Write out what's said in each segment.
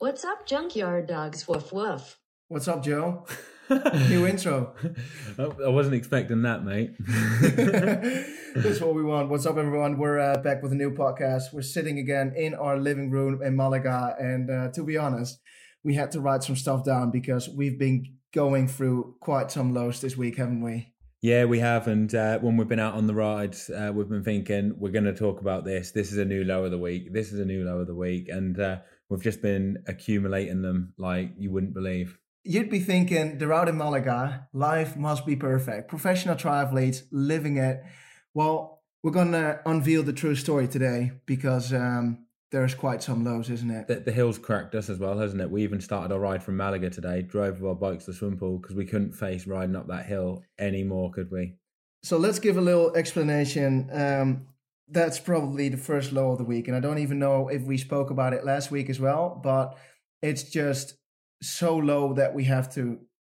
What's up, junkyard dogs? Woof woof. What's up, Joe? New intro. I wasn't expecting that, mate. That's what we want. What's up, everyone? We're uh, back with a new podcast. We're sitting again in our living room in Malaga. And uh, to be honest, we had to write some stuff down because we've been going through quite some lows this week, haven't we? Yeah, we have. And uh, when we've been out on the rides, uh, we've been thinking we're going to talk about this. This is a new low of the week. This is a new low of the week. And uh, we've just been accumulating them like you wouldn't believe. You'd be thinking they're out in Malaga. Life must be perfect. Professional triathletes living it. Well, we're going to unveil the true story today because um, there's quite some lows, isn't it? The, the hills cracked us as well, hasn't it? We even started our ride from Malaga today, drove with our bikes to the swim pool because we couldn't face riding up that hill anymore, could we? So let's give a little explanation. Um, that's probably the first low of the week. And I don't even know if we spoke about it last week as well, but it's just so low that we have to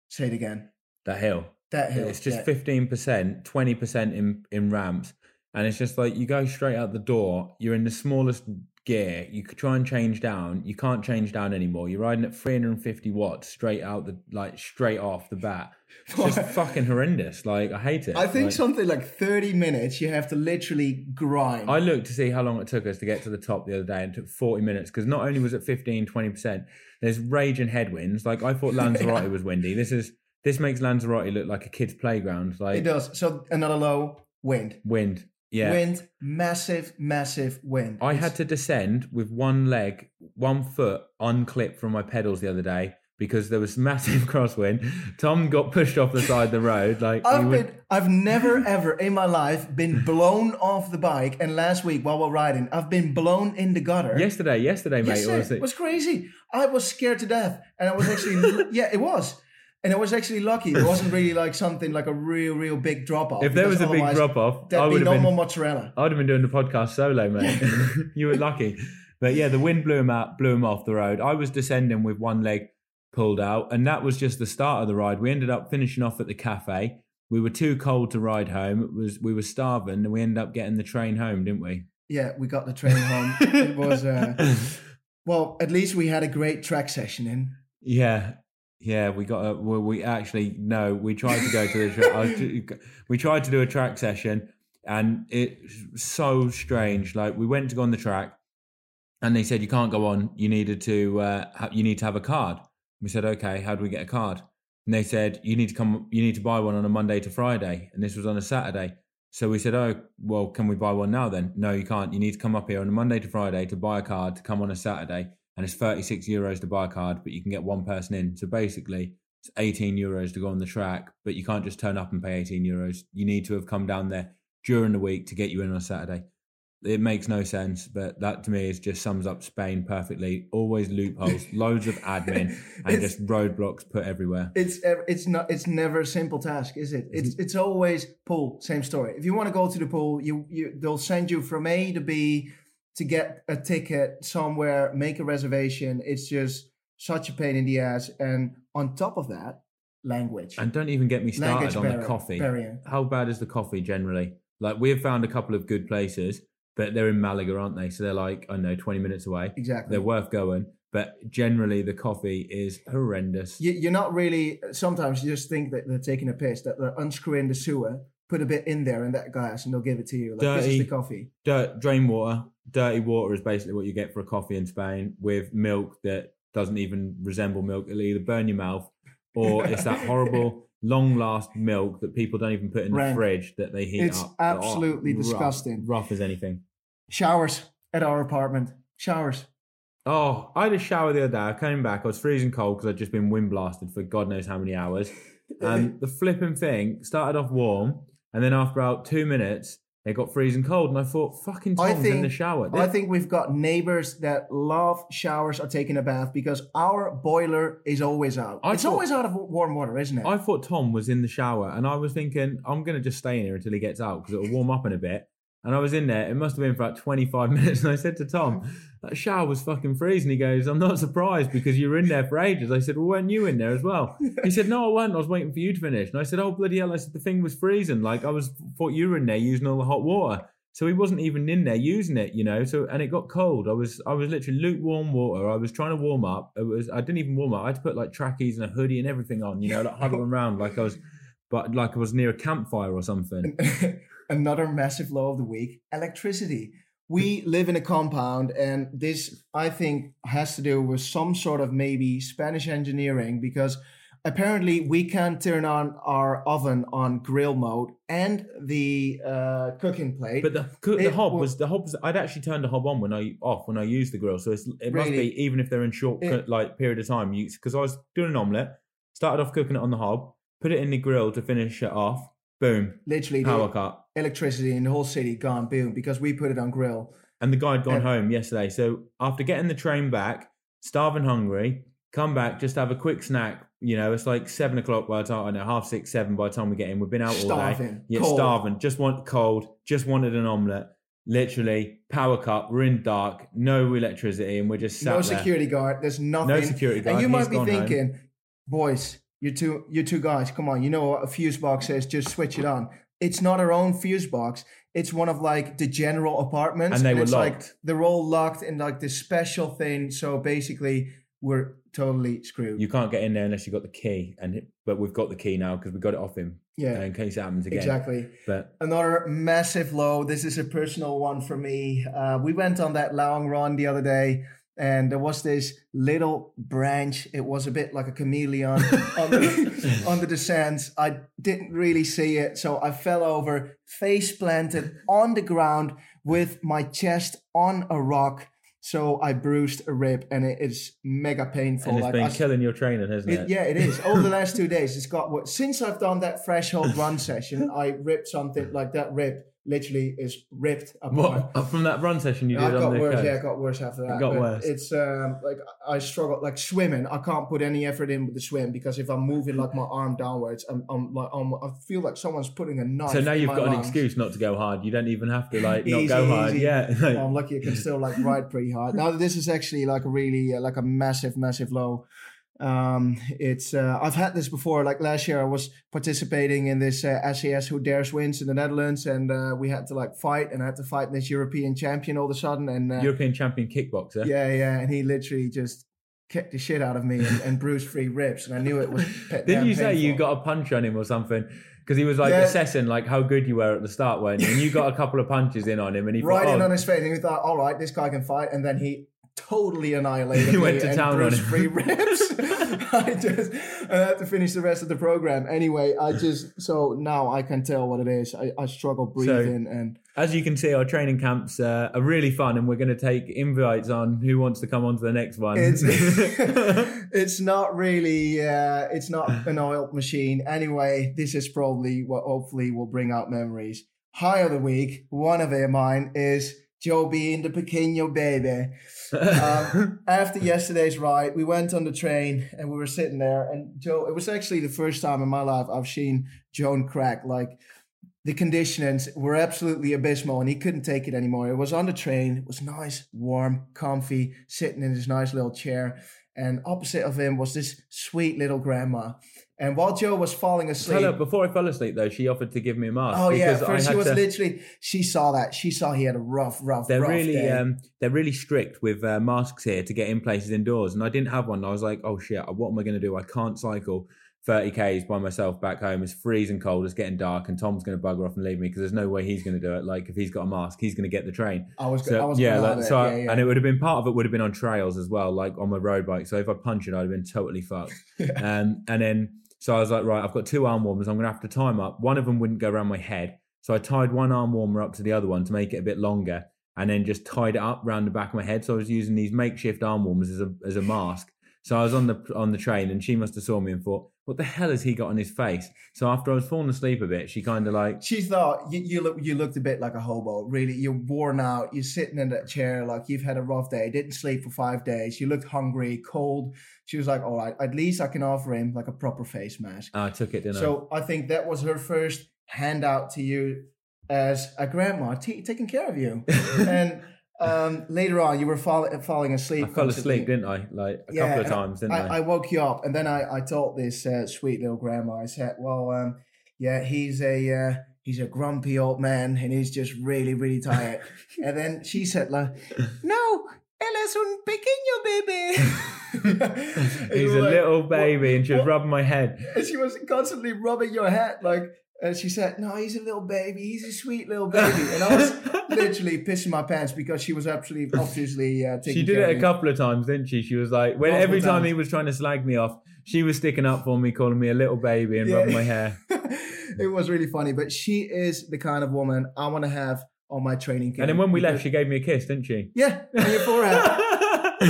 say it again. That hill. That hill. It's just fifteen percent, twenty percent in in ramps, and it's just like you go straight out the door. You're in the smallest gear. You could try and change down. You can't change down anymore. You're riding at 350 watts straight out the like straight off the bat. It's just fucking horrendous. Like I hate it. I think Like, something like 30 minutes you have to literally grind. I looked to see how long it took us to get to the top the other day, and it took 40 minutes because not only was it 15, 20%, there's raging headwinds. Like I thought Lanzarote was windy. This is this makes Lanzarote look like a kid's playground. Like it does. So another low, wind. wind. Yeah. Wind, massive, massive wind. I It's- had to descend with one leg, one foot unclipped from my pedals the other day because there was massive crosswind. Tom got pushed off the side of the road. Like I've would- been, I've never ever in my life been blown off the bike. And last week while we're riding, I've been blown in the gutter. yesterday, yesterday, mate. Yes, was it it? was crazy. I was scared to death, and I was actually yeah, it was, and I was actually lucky. It wasn't really like something like a real, real big drop off. if there was a big drop off, I there'd be would no have more been. mozzarella. I'd have been doing the podcast solo, mate. you were lucky. But yeah, the wind blew him out, blew him off the road. I was descending with one leg pulled out, and that was just the start of the ride. We ended up finishing off at the cafe. We were too cold to ride home. It was we were starving, and we ended up getting the train home, didn't we? Yeah, we got the train home. it was uh, well, at least we had a great track session in. Yeah, yeah, we got a. Well, we actually no, we tried to go to the. Tra- was- we tried to do a track session, and it's so strange. Like we went to go on the track, and they said you can't go on. You needed to. Uh, ha- you need to have a card. We said okay. How do we get a card? And they said you need to come. You need to buy one on a Monday to Friday, and this was on a Saturday. So we said, oh, well, can we buy one now then? No, you can't. You need to come up here on a Monday to Friday to buy a card to come on a Saturday and it's 36 euros to buy a card, but you can get one person in. So basically, it's 18 euros to go on the track, but you can't just turn up and pay 18 euros. You need to have come down there during the week to get you in on a Saturday. It makes no sense, but that to me is just sums up Spain perfectly. Always loopholes, loads of admin, and It's- just roadblocks put everywhere. It's it's not it's never a simple task, is it? It's it's always pool. Same story. If you want to go to the pool, you you they'll send you from A to B to get a ticket somewhere, make a reservation. It's just such a pain in the ass. And on top of that, language. And don't even get me Language started on the coffee. barrier. How bad is the coffee generally? Like we have found a couple of good places, but they're in Malaga, aren't they? So they're like I don't know, twenty minutes away. Exactly. They're worth going, but generally the coffee is horrendous. You, you're not really. Sometimes you just think that they're taking a piss. That they're unscrewing the sewer, put a bit in there in that glass, and they'll give it to you. Like this is Dirty. the coffee. Dirt, drain water, dirty water is basically what you get for a coffee in Spain with milk that doesn't even resemble milk. It'll either burn your mouth or it's that horrible long last milk that people don't even put in the fridge that they heat It's up. It's absolutely rough- disgusting. Rough as anything. Showers at our apartment. Showers. Oh, I had a shower the other day. I came back. I was freezing cold because I'd just been wind blasted for God knows how many hours. And um, the flipping thing started off warm, and then after about two minutes, it got freezing cold. And I thought, fucking I Tom's in the shower. I think we've got neighbors that love showers or taking a bath because our boiler is always out. I it's thought- always out of warm water, isn't it? I thought Tom was in the shower, and I was thinking, I'm going to just stay in here until he gets out because it'll warm up in a bit. And I was in there. It must have been for about 25 minutes. And I said to Tom, that shower was fucking freezing. He goes, I'm not surprised because you were in there for ages. I said, well, weren't you in there as well? He said, no, I wasn't. I was waiting for you to finish. And I said, oh, bloody hell. I said, the thing was freezing. Like, I was thought you were in there using all the hot water. So he wasn't even in there using it, you know. So and it got cold. I was I was literally lukewarm water. I was trying to warm up. It was I didn't even warm up. I had to put like trackies and a hoodie and everything on, you know, like huddling around like I was, but like I was near a campfire or something. Another massive low of the week: electricity. We live in a compound, and this I think has to do with some sort of maybe Spanish engineering because apparently we can't turn on our oven on grill mode and the uh, cooking plate. But the coo- the hob wa- was the hob was I'd actually turned the hob on when I off when I used the grill, so it's, it must Really? be even if they're in short It- like period of time. You because I was doing an omelette, started off cooking it on the hob, put it in the grill to finish it off. Boom, Literally, power cut. electricity in the whole city gone boom because we put it on grill. And the guy had gone And- home yesterday. So after getting the train back, starving hungry, come back, just have a quick snack. You know, it's like seven o'clock by the time I know half six, seven by the time we get in. We've been out all day. Starving, Yeah, cold. starving. Just want cold. Just wanted an omelette. Literally, power cut. We're in dark. No electricity, and we're just sat No there. security guard. There's nothing. No security guard. And you He's might be gone home. thinking, boys, you two, you two guys, come on. You know what a fuse box is? Just switch it on. It's not our own fuse box. It's one of like the general apartments, And they were it's like locked. they're all locked in like this special thing. So basically, we're totally screwed. You can't get in there unless you got the key, and it, but we've got the key now because we got it off him yeah, in case it happens again. exactly. But Another massive low. This is a personal one for me. Uh, we went on that long run the other day, and there was this little branch. It was a bit like a chameleon on, the, on the descent. I didn't really see it, so I fell over, face planted on the ground with my chest on a rock. So I bruised a rib, and it is mega painful. and it's Like, been I- killing your training, hasn't it? it, yeah, it is. Over the last two days, it's got what since I've done that threshold run session, I ripped something like that rib literally is ripped apart. What from that run session you I did on got worse. coast? Yeah, it got worse after that. got but worse. It's um like I struggle like swimming. I can't put any effort in with the swim because if I'm moving like my arm downwards, I'm, I'm like I'm, I feel like someone's putting a knife. So now you've got an excuse not to go hard. You don't even have to like not Easy, go hard. Yeah. like- I'm lucky I can still like ride pretty hard. Now this is actually like a really uh, like a massive, massive low. Um, it's uh, I've had this before. Like last year, I was participating in this uh, SAS Who Dares Wins in the Netherlands, and uh, we had to like fight, and I had to fight this European champion all of a sudden, and uh, European champion kickboxer. yeah, yeah, and he literally just kicked the shit out of me and, and bruised three ribs, and I knew it was. Didn't you say you got a punch on him or something? Because he was like Yeah. assessing like how good you were at the start, weren't you? And you got a couple of punches in on him, and he right thought, in oh, on his face, and he thought, "All right, this guy can fight," and then he totally annihilated He went to and town on three ribs. I just I had to finish the rest of the program anyway. I just so now I can tell what it is. I, I struggle breathing and as you can see, our training camps uh, are really fun, and we're going to take invites on who wants to come on to the next one. it's it's not really uh, it's not an oil machine anyway. This is probably what hopefully will bring out memories. High of the week, one of it mine is Joe being the pequeño baby. um, after yesterday's ride, we went on the train and we were sitting there. And Joe, it was actually the first time in my life I've seen Joan crack. Like the conditions were absolutely abysmal and he couldn't take it anymore. It was on the train, it was nice, warm, comfy, sitting in his nice little chair. And opposite of him was this sweet little grandma. And while Joe was falling asleep, Tell her, before I fell asleep, though, she offered to give me a mask. oh yeah, first she was to- literally she saw that she saw he had a rough, rough, They're rough really, um, they're really strict with uh, masks here to get in places indoors, and I didn't have one. I was like, "Oh shit, what am I going to do? I can't cycle 30 k's by myself back home. It's freezing cold. It's getting dark, and Tom's going to bugger off and leave me because there's no way he's going to do it. Like if he's got a mask, he's going to get the train. I was, So I was yeah, like, so yeah, yeah. and it would have been part of it would have been on trails as well, like on my road bike. So if I punched it, I'd have been totally fucked. um, and then so I was like, right, I've got two arm warmers. I'm going to have to tie 'em up. One of them wouldn't go around my head, so I tied one arm warmer up to the other one to make it a bit longer, and then just tied it up around the back of my head. So I was using these makeshift arm warmers as a as a mask. So I was on the on the train, and she must have saw me and thought, "What the hell has he got on his face?" So after I was falling asleep a bit, she kind of like She thought you, you look you looked a bit like a hobo. Really, you're worn out. You're sitting in that chair like you've had a rough day. Didn't sleep for five days. You looked hungry, cold. She was like, "All right, at least I can offer him like a proper face mask." I took it, didn't I? So I think that was her first handout to you as a grandma t- taking care of you. and um, later on, you were fall- falling asleep. I fell asleep, didn't I? Like a Yeah, couple of times, didn't I, I? I woke you up, and then I, I told this uh, sweet little grandma. I said, "Well, um, yeah, he's a uh, he's a grumpy old man and he's just really, really tired. and then she said, like, no, él es un pequeño bebé. He's a little baby, and she was what- rubbing my head. And she was constantly rubbing your head, like, and she said, "No, he's a little baby. He's a sweet little baby." And I was literally pissing my pants because she was absolutely, obviously uh, taking She did it a couple of times, didn't she? She was like, when every time times. he was trying to slag me off, she was sticking up for me, calling me a little baby and Yeah. rubbing my hair. it was really funny, but she is the kind of woman I want to have on my training camp. And then when we left, she gave me a kiss, didn't she? yeah, on your forehead.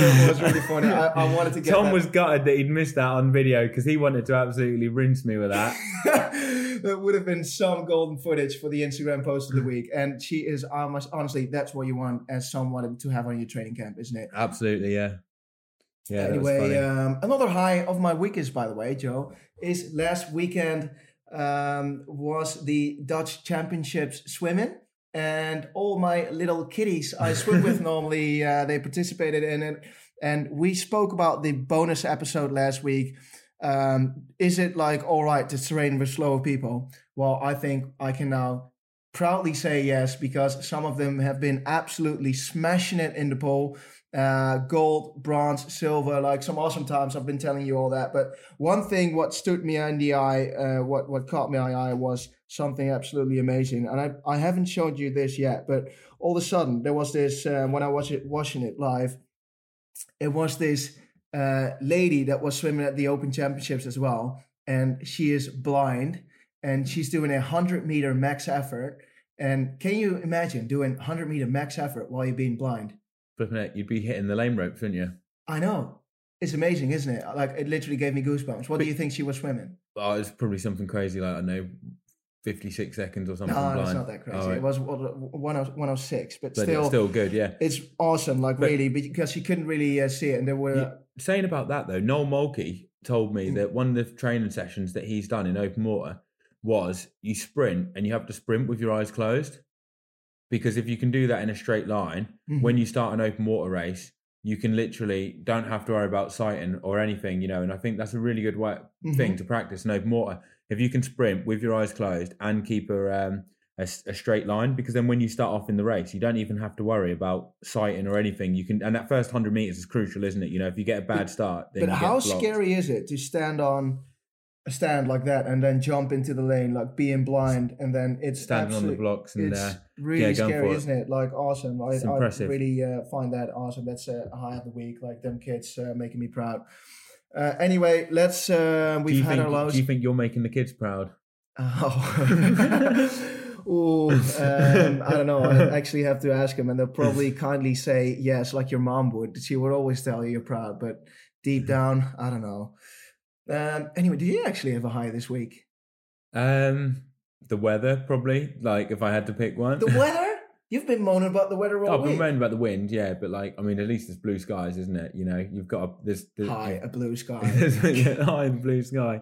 it was really funny. I, I wanted to get Tom that. was gutted that he'd missed that on video because he wanted to absolutely rinse me with that. that would have been some golden footage for the Instagram post of the week. And she is almost honestly, that's what you want as someone to have on your training camp, isn't it? Absolutely, yeah. Yeah, anyway, um, another high of my week is, by the way, Joe, is last weekend um, was the Dutch Championships swimming. And all my little kitties I swim with normally, uh, they participated in it. And we spoke about the bonus episode last week. Um, is it like all right to train with slower people? Well, I think I can now proudly say yes because some of them have been absolutely smashing it in the pool uh, gold, bronze, silver, like some awesome times. I've been telling you all that. But one thing, what stood me in the eye, uh, what what caught my eye was something absolutely amazing. And I I haven't showed you this yet, but all of a sudden there was this uh, when I was it, watching it live, it was this uh, lady that was swimming at the Open Championships as well, and she is blind, and she's doing a hundred meter max effort. And can you imagine doing 100 meter max effort while you're being blind? Flipping it, you'd be hitting the lane ropes, wouldn't you? I know. It's amazing, isn't it? Like it literally gave me goosebumps. What do you think she was swimming? Oh, it's probably something crazy, like I know, fifty-six seconds or something. No, something. it's not that crazy. Oh, right. It was one oh six, but, but still, still good, yeah. it's awesome. Like But- really, because you couldn't really uh, see it, and there were Yeah. Saying about that though, Noel Mulkey told me that one of the training sessions that he's done in open water was you sprint and you have to sprint with your eyes closed. Because if you can do that in a straight line, Mhm. when you start an open water race, you can literally don't have to worry about sighting or anything, you know. And I think that's a really good way, Mhm. thing to practice in open water. If you can sprint with your eyes closed and keep a, um, a, a straight line, because then when you start off in the race, you don't even have to worry about sighting or anything. You can, and that first hundred meters is crucial, isn't it? You know, if you get a bad start, then But how scary is it to stand on a stand like that and then jump into the lane, like being blind, and then it's standing on the blocks and It's uh, really yeah, scary, it. isn't it? Like awesome. I, I really uh, find that awesome. That's a high of the week. Like them kids uh, making me proud. Uh, anyway, let's. Uh, we've had think our lows. do you think you're making the kids proud? Oh. Ooh, um, I don't know. I actually have to ask them, and they'll probably kindly say yes, like your mom would. She would always tell you you're proud, but deep down, I don't know. Um, anyway, do you actually have a high this week? Um, the weather probably. Like if I had to pick one, The weather? You've been moaning about the weather all I've been week. moaning about the wind, yeah, but like I mean, at least it's blue skies, isn't it? You know, you've got a, there's, there's High, a blue sky. high in blue sky.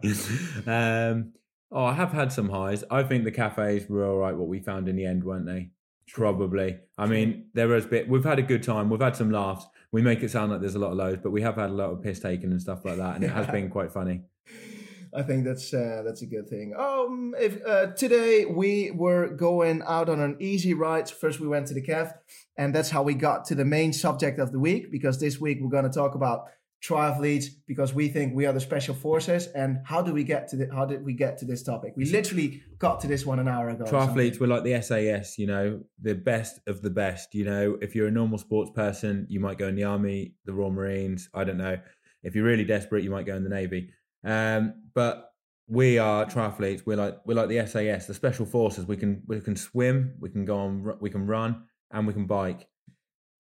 Um, oh, I have had some highs. I think the cafes were all right. What we found in the end, weren't they? Probably. I mean, there was a bit. We've had a good time. We've had some laughs. We make it sound like there's a lot of lows, but we have had a lot of piss taken and stuff like that, and it has been quite funny. I think that's uh, that's a good thing. Um, if uh, today we were going out on an easy ride. First, we went to the caf, and that's how we got to the main subject of the week. Because this week we're going to talk about triathletes because we think we are the special forces. And how do we get to the, how did we get to this topic? We literally got to this one an hour ago. Triathletes were like the SAS, you know, the best of the best. You know, if you're a normal sports person, you might go in the army, the Royal Marines. I don't know. If you're really desperate, you might go in the navy. Um, but we are triathletes. We're like we're like the SAS, the special forces. We can we can swim, we can go on, we can run, and we can bike.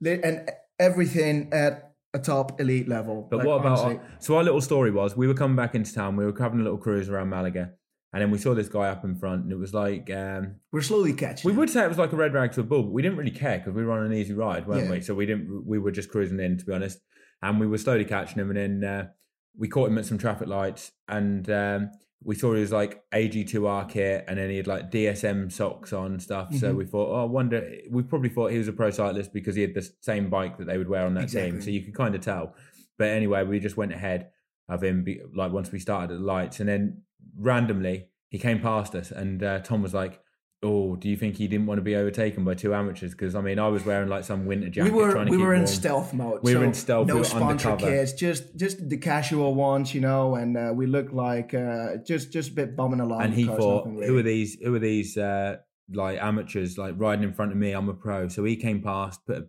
And everything at a top elite level. But Like, what about honestly. so our little story was we were coming back into town. We were having a little cruise around Malaga, and then we saw this guy up in front, and it was like. Um, We're slowly catching. We would say it was like a red rag to a bull, but we didn't really care because we were on an easy ride, weren't Yeah. we? So we didn't. We were just cruising in, to be honest, and we were slowly catching him. And then uh, we caught him at some traffic lights, and um, we saw he was like AG2R kit, and then he had like DSM socks on and stuff. So Mhm. we thought, oh, I wonder. We probably thought he was a pro cyclist because he had the same bike that they would wear on that team. So you could kind of tell. But anyway, we just went ahead of him, like once we started at the lights, and then randomly he came past us, and uh, Tom was like Oh, do you think he didn't want to be overtaken by two amateurs? Because I mean, I was wearing like some winter jacket. We were trying to we were in warm. stealth mode. We were in stealth, No we sponsor undercover. kits, just just the casual ones, you know, and uh, we looked like uh, just just a bit bumming along. and he thought, nothing "Who are these? Who are these uh, like amateurs like riding in front of me? I'm a pro." So he came past, put a,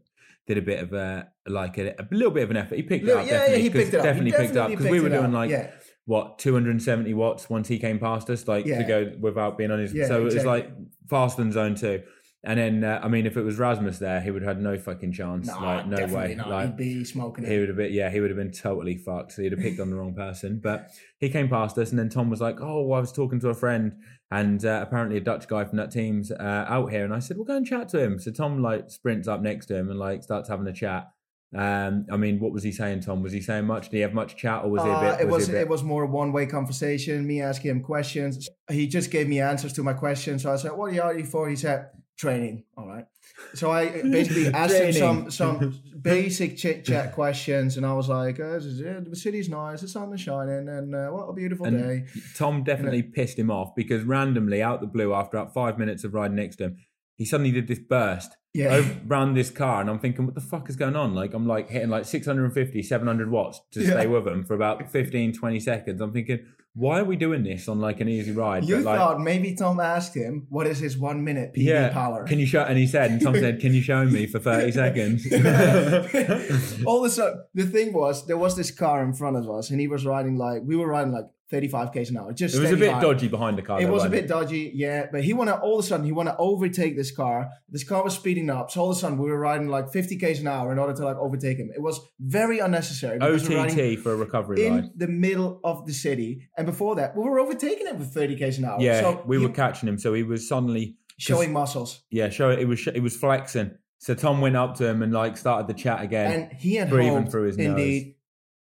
did a bit of a like a, a little bit of an effort. He picked it Yeah, up. yeah, definitely, he 'cause picked it up. He Definitely picked it up because we were doing up. like Yeah. what 270 watts once he came past us, like to go without being on his. Yeah, so it was exactly. like faster than zone two. And then, uh, I mean, if it was Rasmus there, he would have had no fucking chance. Nah, like, no way. Not. Like, He'd be smoking he it. would have been, yeah, he would have been totally fucked. So he'd have picked on the wrong person. But he came past us, and then Tom was like, "Oh, I was talking to a friend, and uh, apparently a Dutch guy from that team's uh, out here." And I said, "Well, go and chat to him." So Tom like sprints up next to him and like starts having a chat. Um, I mean, what was he saying, Tom? Was he saying much? Did he have much chat, or was he a Uh, bit? it was a bit it was more a one way conversation. Me asking him questions. He just gave me answers to my questions. So I said, "What are you for?" He said, "Training." All right. So I basically asked him some some basic chit chat questions, and I was like, uh, this is it. "The city's nice. The sun is shining, and uh, what a beautiful And day." Tom definitely pissed him off because randomly, out the blue, after about five minutes of riding next to him, he suddenly did this burst Yeah. over, around this car, and I'm thinking, what the fuck is going on? Like, I'm like hitting like 650, 700 watts to Yeah. stay with him for about 15, 20 seconds. I'm thinking, why are we doing this on like an easy ride? You like, thought maybe Tom asked him what is his one minute PB yeah, power. can you show? And he said, and Tom said, can you show me for 30 seconds? All of a sudden, the thing was there was this car in front of us, and he was riding like we were riding like 35 k's an hour. Just It was a bit high. dodgy behind the car. It though, was a bit dodgy, yeah. But he wanna all of a sudden he wanted to overtake this car. This car was speeding up, so all of a sudden we were riding like 50 k's an hour in order to like overtake him. It was very unnecessary. OTT for a recovery in ride. the middle of the city, and before that we were overtaking him with 30 k's an hour. Yeah, so we he- were catching him, so he was suddenly showing muscles, Yeah, show it. It was it was flexing. So Tom went up to him and like started the chat again. and he had breathing hoped, through his nose.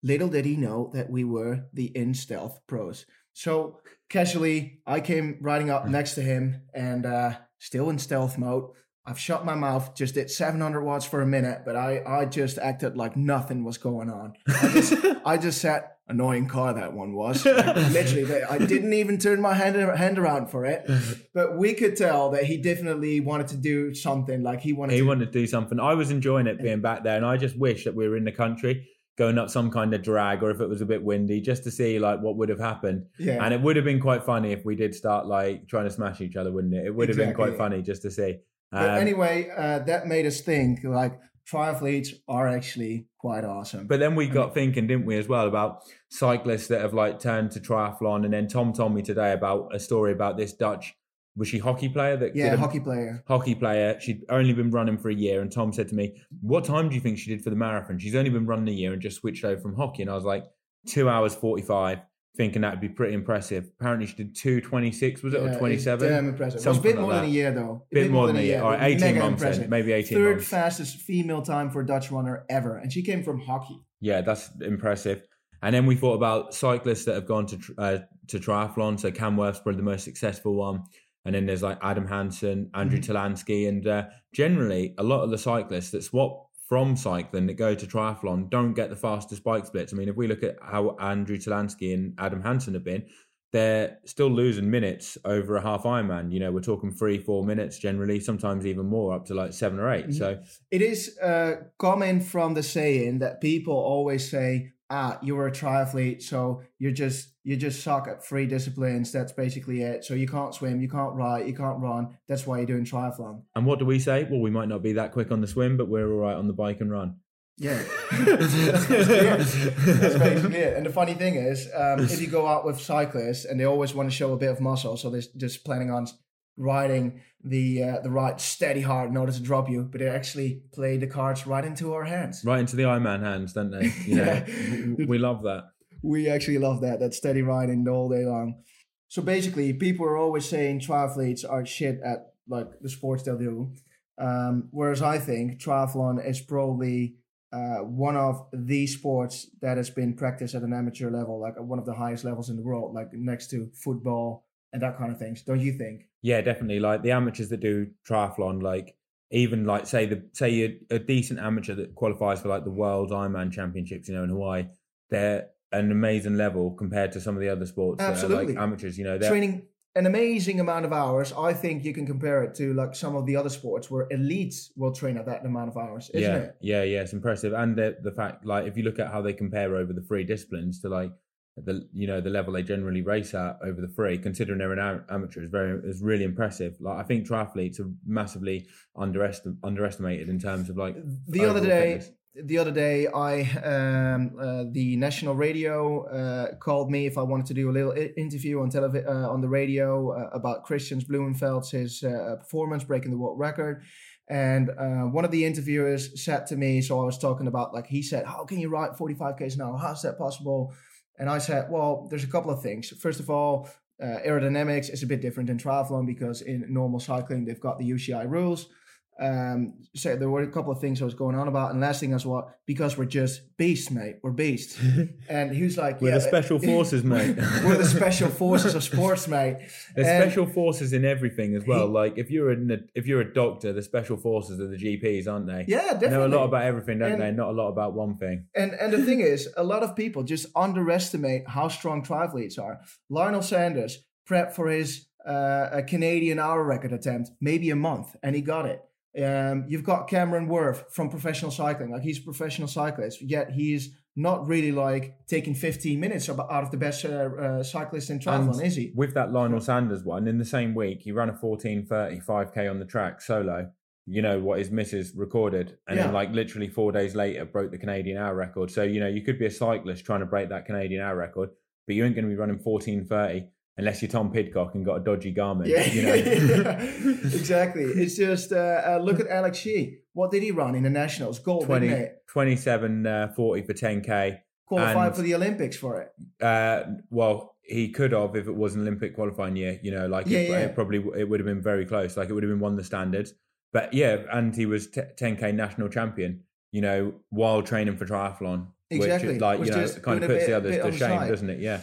Little did he know that we were the in stealth pros. So casually, I came riding up next to him and uh, still in stealth mode. I've shut my mouth, just did 700 watts for a minute, but I, I just acted like nothing was going on. I just, I just said, annoying car that one was. Literally, I didn't even turn my hand, hand around for it. But we could tell that he definitely wanted to do something. Like he wanted he to wanted to do something. I was enjoying it being back there, and I just wish that we were in the country going up some kind of drag, or if it was a bit windy, just to see like what would have happened. Yeah. And it would have been quite funny if we did start like trying to smash each other, wouldn't it? It would have been quite funny just to see. But Um, anyway, uh, that made us think like triathletes are actually quite awesome. But then we got thinking, didn't we, as well, about cyclists that have like turned to triathlon. And then Tom told me today about a story about this Dutch, was she hockey player that yeah, a- hockey player. hockey player. She'd only been running for a year, and Tom said to me, "What time do you think she did for the marathon?" She's only been running a year and just switched over from hockey. And I was like, two hours forty-five, thinking that'd be pretty impressive. Apparently, she did two twenty-six. Was it Yeah, or it's twenty-seven? Damn impressive. It was a bit like more than a year though. A Bit more than a year. All but right, eighteen mega months. Then. impressive. Maybe eighteen Third months. fastest female time for a Dutch runner ever, and she came from hockey. Yeah, that's impressive. And then we thought about cyclists that have gone to uh, to triathlon. So Cam Wurf's probably the most successful one. And then there's like Adam Hansen, Andrew Mm-hmm. Talansky, and uh, generally a lot of the cyclists that swap from cycling that go to triathlon don't get the fastest bike splits. I mean, if we look at how Andrew Talansky and Adam Hansen have been, they're still losing minutes over a half Ironman. You know, we're talking three, four minutes generally, sometimes even more, up to like seven or 8 Mhm. So It is uh, coming from the saying that people always say, "Ah, you were a triathlete, so you're just you just suck at three disciplines. That's basically it. So you can't swim, you can't ride, you can't run. That's why you're doing triathlon." And what do we say? Well, we might not be that quick on the swim, but we're all right on the bike and run. Yeah, that's basically. That's basically it. And the funny thing is, um, if you go out with cyclists and they always want to show a bit of muscle, so they're just planning on riding the uh, the right steady hard in order to drop you, but they actually play the cards right into our hands. Right into the Iron Man hands, don't they? You know, Yeah. we, we love that. We actually love that, that steady riding all day long. So basically, people are always saying triathletes are shit at like the sports they do. Um, whereas I think triathlon is probably uh, one of the sports that has been practiced at an amateur level, like one of the highest levels in the world, like next to football and that kind of things. Don't you think? Yeah, definitely. Like the amateurs that do triathlon, like even like say the say you're a decent amateur that qualifies for like the World Ironman Championships, you know, in Hawaii, they're an amazing level compared to some of the other sports that are Absolutely. like amateurs. You know, they're Training an amazing amount of hours. I think you can compare it to like some of the other sports where elites will train at that amount of hours, isn't yeah, it? yeah, yeah. It's impressive, and the the fact, like, if you look at how they compare over the three disciplines to like the you know the level they generally race at over the free, considering they're an amateur, is very is really impressive. Like, I think triathletes are massively underestim- underestimated in terms of like The other day, fitness. the other day, I um, uh, the national radio uh, called me if I wanted to do a little i- interview on television uh, on the radio uh, about Kristian Blummenfelt's his uh, performance breaking the world record. And uh, one of the interviewers said to me, so I was talking about like he said, "How can you ride 45 k's an hour? How's that possible?" And I said, "Well, there's a couple of things. First of all." Uh, aerodynamics is a bit different in triathlon because in normal cycling they've got the UCI rules. Um, so there were a couple of things I was going on about, and last thing was what because we're just beasts, mate. We're beasts. and he was like, We're yeah, the special forces, mate. we're the special forces of sports, mate. There's And- special forces in everything as well. He- like if you're a if you're a doctor, the special forces are the GPs, aren't they? Yeah, They definitely. know a lot about everything, don't And- they? Not a lot about one thing. And and the thing is, a lot of people just underestimate how strong triathletes are. Lionel Sanders prepped for his uh, a Canadian hour record attempt, maybe a month, and he got it. Um, you've got Cameron Wurf from professional cycling, like he's a professional cyclist, yet he's not really like taking 15 minutes out of the best uh, uh, cyclist in triathlon, And is he? With that Lionel Sanders one, in the same week, he ran a 14.30 5K on the track solo. You know what his missus recorded, and Yeah. then like literally four days later broke the Canadian hour record. So you know you could be a cyclist trying to break that Canadian hour record, but you ain't going to be running 14.30 unless you're Tom Pidcock and got a dodgy Garmin. Yeah, you know. exactly. It's just uh, uh, look at Alex Yee. What did he run in the nationals? Gold, 20, didn't it? 27 uh, 40 for 10k. Qualified and- for the Olympics for it. Uh, well, he could have if it was an Olympic qualifying year. You know, like Yeah, it, yeah. it probably it would have been very close. Like it would have been one of the standards. But yeah, and he was t- 10k national champion. You know, while training for triathlon, Exactly. which is like Was you know kind of puts the others to shame, side. doesn't it? Yeah.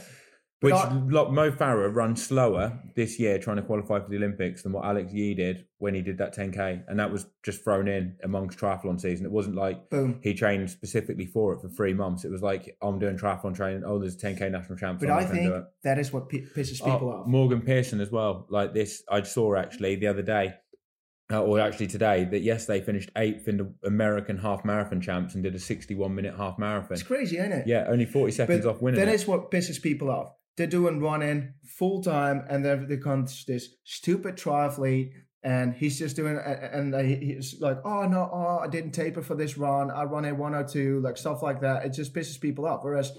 Which I- like, Mo Farah ran slower this year trying to qualify for the Olympics than what Alex Yee did when he did that 10k, and that was just thrown in amongst triathlon season. It wasn't like Boom. he trained specifically for it for three months. It was like I'm doing triathlon training. Oh, there's a 10k national champ. But I'm I think that is what p- pisses people Oh, off. Morgan Pearson as well. Like this, I saw actually the other day, uh, or actually today, that yesterday finished eighth in the American half marathon champs and did a 61 minute half marathon. It's crazy, ain't it? Yeah, only 40 seconds But off winning. that it. is what pisses people off. They're doing running full time, and then there comes this stupid triathlete, and he's just doing, and and he's like, "Oh no, oh I didn't taper for this run. I run a 102, like stuff like that." It just pisses people off. Whereas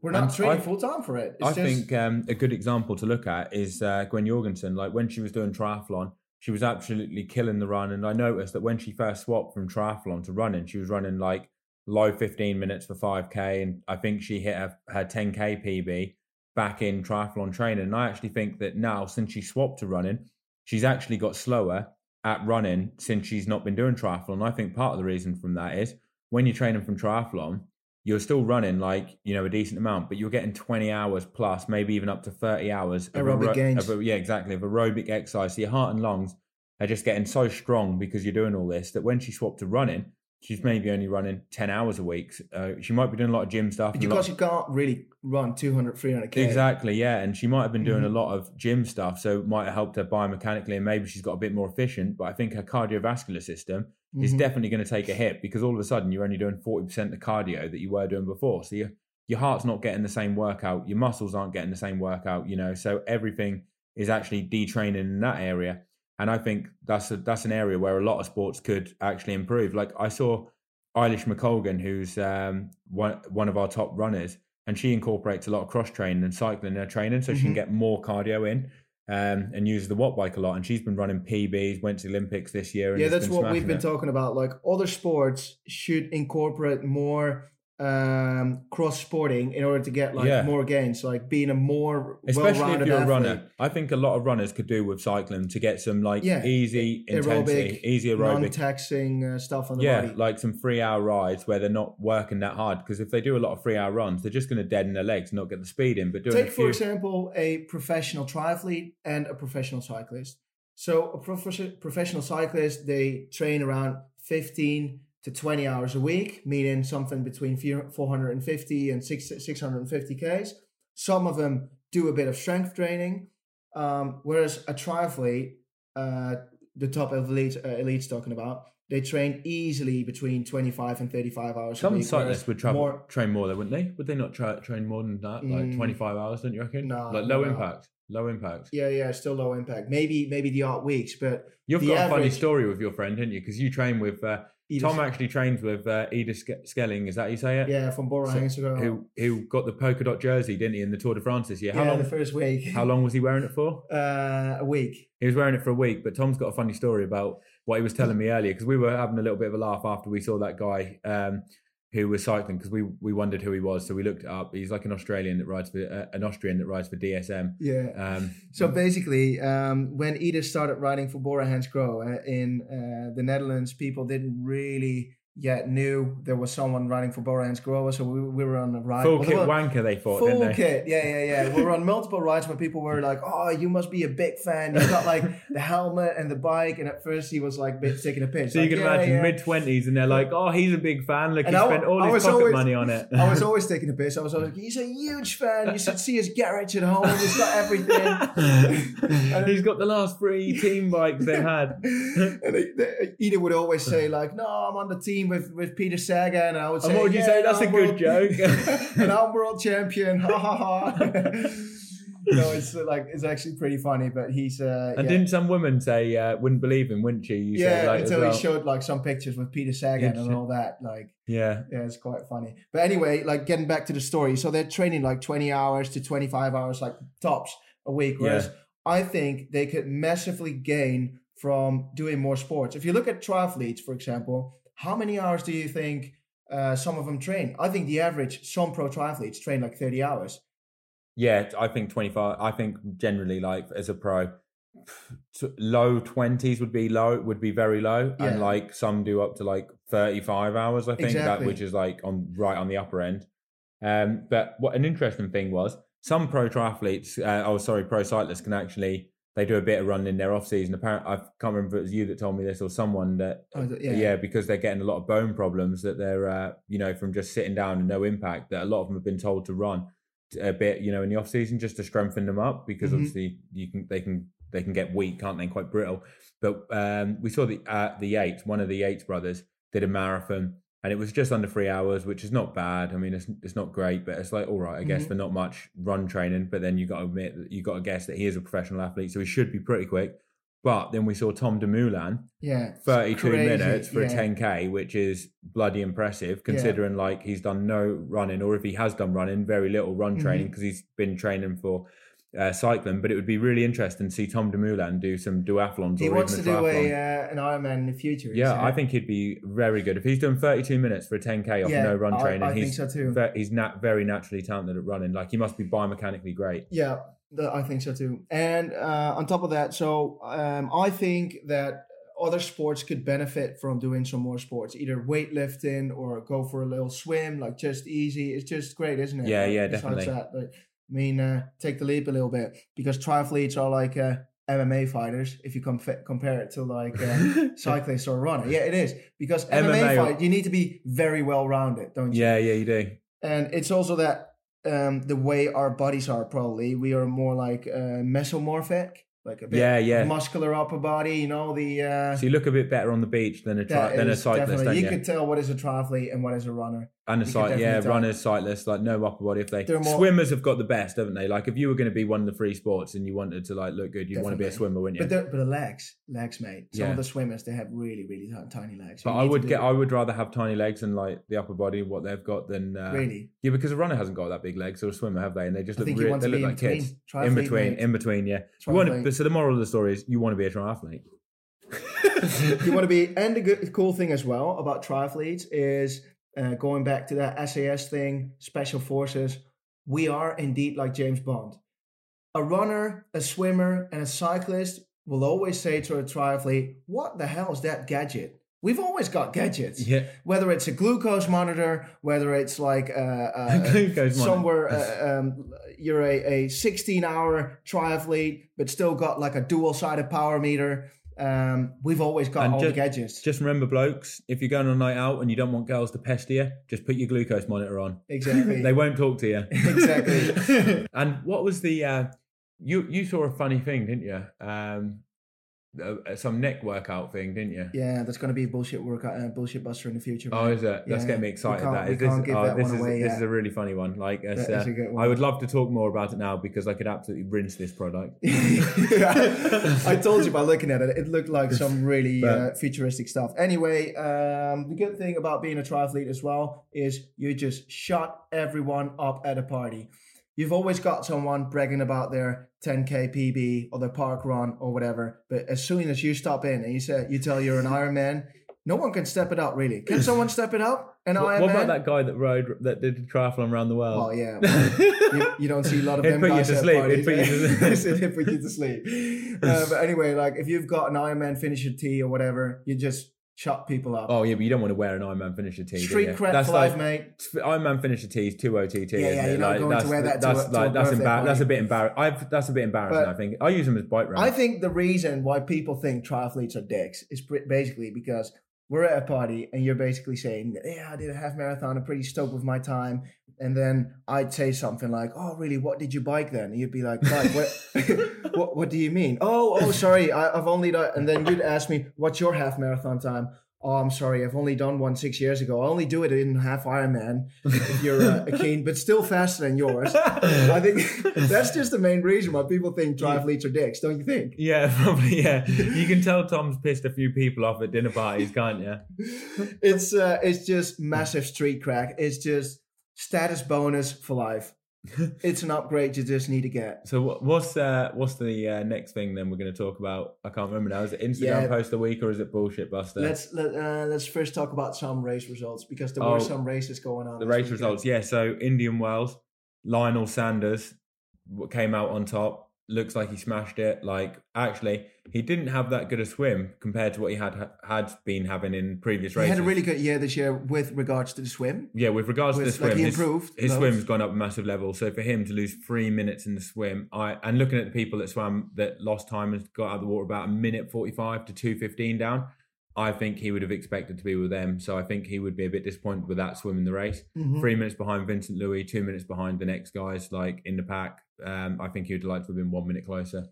we're not training full time for it. It's I just, think um, a good example to look at is uh, Gwen Jorgensen. Like when she was doing triathlon, she was absolutely killing the run. And I noticed that when she first swapped from triathlon to running, she was running like low 15 minutes for 5K. And I think she hit her, her 10K PB back in triathlon training. And I actually think that now, since she swapped to running, she's actually got slower at running since she's not been doing triathlon. And I think part of the reason from that is when you're training from triathlon, you're still running like you know a decent amount, but you're getting 20 hours plus, maybe even up to 30 hours of Aerobic gains. of- yeah, exactly of aerobic exercise. So your heart and lungs are just getting so strong because you're doing all this that when she swapped to running, she's maybe only running 10 hours a week. Uh, she might be doing a lot of gym stuff. because you can't really run 200, 300 k. Exactly, yeah. And she might have been doing Mhm. a lot of gym stuff, so it might have helped her biomechanically, and maybe she's got a bit more efficient. But I think her cardiovascular system is Mhm. definitely going to take a hit because all of a sudden you're only doing 40% of the cardio that you were doing before. So your, your heart's not getting the same workout, your muscles aren't getting the same workout, you know, so everything is actually detraining in that area. And I think that's a, that's an area where a lot of sports could actually improve. Like I saw Eilish McColgan, who's um, one, one of our top runners, and she incorporates a lot of cross training and cycling in her training so she can Mhm. get more cardio in um, and uses the watt bike a lot. And she's been running PBs, went to the Olympics this year. And yeah, that's what we've been it. talking about. Like other sports should incorporate more um cross sporting in order to get like Yeah. more gains like being a more Especially if you're a runner. I think a lot of runners could do with cycling to get some like Yeah, easy intensity, aerobic, easy aerobic. non-taxing uh, stuff on the Yeah, body like some three hour rides where they're not working that hard. Because if they do a lot of three hour runs, they're just going to deaden their legs and not get the speed in. But doing take a for example a professional triathlete and a professional cyclist so a prof- professional cyclist they train around 15 to 20 hours a week meaning something between 450 and 6 650 ks some of them do a bit of strength training Um, whereas a triathlete, uh, the top elites, uh, elites talking about, they train easily between 25 and 35 hours. a Some cyclists would travel, more- train more, though, wouldn't they? Would they not tra- train more than that? Like Mm. 25 hours, don't you reckon? No, Like low no. impact. Low impact. Yeah, yeah, still low impact. Maybe, maybe the odd weeks, but You've got a funny story with your friend, didn't you? Because you train with uh, Edith- Tom. Actually trains with uh, Ide Schelling. Is that how you say it? yeah, from Bora So. Who who got the polka dot jersey, didn't he, in the Tour de France this year? How yeah, long? the first week. How long was he wearing it for? Uh, a week. He was wearing it for a week, but Tom's got a funny story about what he was telling me earlier because we were having a little bit of a laugh after we saw that guy um, who was cycling because we we wondered who he was, so we looked up. He's like an Australian that rides for uh, an Austrian that rides for DSM. Yeah. Um, So basically, um, when Ide started riding for Bora Hansgrohe uh, in uh, the Netherlands, people didn't really yet knew there was someone riding for Bora Hansgrohe. So we, we were on a ride. full well, kit were- wanker, they thought, Full didn't they? kit, yeah, yeah, yeah. We were on multiple rides where people were like, "Oh, you must be a big fan. You got like the helmet and the bike." And at first, he was like bit taking a piss. So you can "Yeah, imagine yeah." mid twenties, and they're like, "Oh, he's a big fan. Look, And he I- spent all I his pocket always- money on it." I was always taking a piss. I was always like, "He's a huge fan. You should see his garage at home. He's got everything." And he's got the last three team bikes they've had. and they, they, would always say like, "No, I'm on the team with with Peter Sagan," and I would say, And what would you "Yeah, say? That's a good world- joke. and I'm world champion. Ha ha ha. no, it's like it's actually pretty funny, but he's uh, And yeah. didn't some woman say uh, wouldn't believe him, wouldn't she? You yeah, said, like, until well. he showed like some pictures with Peter Sagan and all that. Like, Yeah, yeah, it's quite funny. But anyway, like getting back to the story, so they're training like 20 hours to 25 hours, like tops a week. Whereas I think they could massively gain from doing more sports. If you look at triathletes, for example, how many hours do you think uh, some of them train? I think the average, some pro triathletes train like 30 hours. yeah. I think twenty five. I think generally, like as a pro, t- low twenties would be low, would be very low, and like some do up to like thirty five hours. I think that which is like on right on the upper end. Um, but what an interesting thing was, some pro triathletes, uh, oh sorry, pro cyclists can actually they do a bit of running in their off season. Apparently, I can't remember if it was you that told me this or someone that Oh, yeah. yeah. because they're getting a lot of bone problems that they're uh, you know from just sitting down and no impact that a lot of them have been told to run a bit you know in the off season just to strengthen them up because Mhm. obviously you can they can they can get weak can't they quite brittle but um, we saw the uh, the Yates one of the Yates brothers did a marathon and it was just under three hours which is not bad I mean it's it's not great but it's like all right I guess Mhm. for not much run training but then you got to admit that you got to guess that he is a professional athlete so he should be pretty quick but then we saw Tom Dumoulin Yeah. 32 crazy, minutes for yeah. a 10k which is bloody impressive considering like he's done no running or if he has done running very little run Mhm. training because he's been training for uh, cycling but it would be really interesting to see Tom Dumoulin do some duathlons He or wants to do a uh, an Ironman in the future. yeah, I think he'd be very good if he's doing 32 minutes for a 10k off Yeah, no run training. I think he's so too. ve- he's nat- very naturally talented at running. Like he must be biomechanically great. Yeah, the, I think so too. And uh, on top of that, so um, I think that other sports could benefit from doing some more sports, either weightlifting or go for a little swim, like just easy. It's just great, isn't it? Yeah, yeah, besides definitely. That, like, I mean, uh, take the leap a little bit because triathletes are like uh, MMA fighters. If you com- compare it to like uh, cyclists or runner, yeah, it is because MMA, MMA fight you need to be very well rounded, don't you? yeah, yeah, you do. and it's also that um, the way our bodies are probably we are more like uh, mesomorphic like a bit Yeah, yeah. muscular upper body you know the uh, So you look a bit better on the beach than a tri- than a cyclist, you you? could tell what is a triathlete and what is a runner And a cycle, yeah, tell. runners, cyclists, like no upper body. If they more- swimmers have got the best, haven't they? Like if you were going to be one of the free sports and you wanted to like look good, you'd want to be a swimmer, wouldn't you? but the, but the legs legs mate some Yeah. of the swimmers they have really really tiny legs But You I would get, I would rather have tiny legs and like the upper body what they've got than uh, really yeah, because a runner hasn't got that big legs or a swimmer have they? And they just I look, think you real, want they look like kids. between. In between, mate. in between, yeah. You want to, so the moral of the story is you want to be a triathlete. you want to be and the good, cool thing as well about triathletes is uh, going back to that SAS thing, special forces. We are indeed like James Bond. A runner, a swimmer, and a cyclist will always say to a triathlete, "What the hell is that gadget?" We've always got gadgets. Yeah. Whether it's a glucose monitor, whether it's like uh, uh, Glucose somewhere uh, um, you're a, a 16 hour triathlete, but still got like a dual sided power meter. Um, we've always got And all ju- the gadgets. Just remember, blokes, if you're going on a night out and you don't want girls to pester you, just put your glucose monitor on. Exactly. they won't talk to you. Exactly. and what was the uh, you you saw a funny thing, didn't you? Um, uh, some neck workout thing, didn't you? Yeah, that's going to be a bullshit workout, uh, bullshit buster in the future. Oh, is it? That's Yeah, getting me excited. That is this. oh, that this one is away this is a really funny one. Like, it's, That is uh, good I would love to talk more about it now because I could absolutely rinse this product. I told you by looking at it, it looked like some really uh, futuristic stuff. Anyway, um, the good thing about being a triathlete as well is you just shut everyone up at a party. You've always got someone bragging about their 10k PB or their park run or whatever, but as soon as you stop in and you say you tell you're an Ironman, no one can step it up. Really, can someone step it up? An What, Ironman? what about that guy that rode that did triathlon around the world? Well, yeah. you, you don't see a lot of It'd them put you guys to sleep. It'd put you to sleep. it'd put you to sleep. Uh, but anyway, like if you've got an Ironman finisher tee or whatever, you just shut people up. Oh yeah, but you don't want to wear an Ironman finisher tee. Street cred That's for like life, mate. Ironman finisher tees, two OTT. Yeah, yeah, you're not like, going to that's, wear that to that's a- to like a that's embar- That's a bit embarrassing. I've that's a bit embarrassing. But- I think I use them as bike runners. I think the reason why people think triathletes are dicks is pr- basically because we're at a party and you're basically saying, "Yeah, I did a half marathon. I'm pretty stoked with my time." And then I'd say something like, "Oh, really? What did you bike then?" And you'd be like, "Bike? What? what, what do you mean? Oh, oh, sorry, I, I've only done." And then you'd ask me, "What's your half marathon time?" Oh, I'm sorry, I've only done one six years ago. I only do it in half Ironman. If you're uh, a keen, but still faster than yours. I think that's just the main reason why people think triathletes are dicks, don't you think? Yeah, probably. Yeah, you can tell Tom's pissed a few people off at dinner parties, can't you? it's uh, it's just massive street crack. It's just status bonus for life. it's an upgrade you just need to get. So what's uh, what's the uh, next thing then we're going to talk about? I can't remember now. Is it Instagram Yeah. post a week or is it bullshit buster? Let's let, uh, let's first talk about some race results because there Oh, were some races going on. the race weekend. results. Yeah, so Indian Wells, Lionel Sanders came out on top. Looks like he smashed it. Like actually, he didn't have that good a swim compared to what he had had been having in previous He races. He had a really good year this year with regards to the swim. yeah, with regards to the swim, like he his, improved his loads. swim's gone up a massive level. So for him to lose three minutes in the swim, I and looking at the people that swam that lost time and got out of the water about a minute forty five to two fifteen down, I think he would have expected to be with them. So I think he would be a bit disappointed with that swim in the race. Mhm. Three minutes behind Vincent Luis, two minutes behind the next guys like in the pack. Um, I think he would like to have been one minute closer.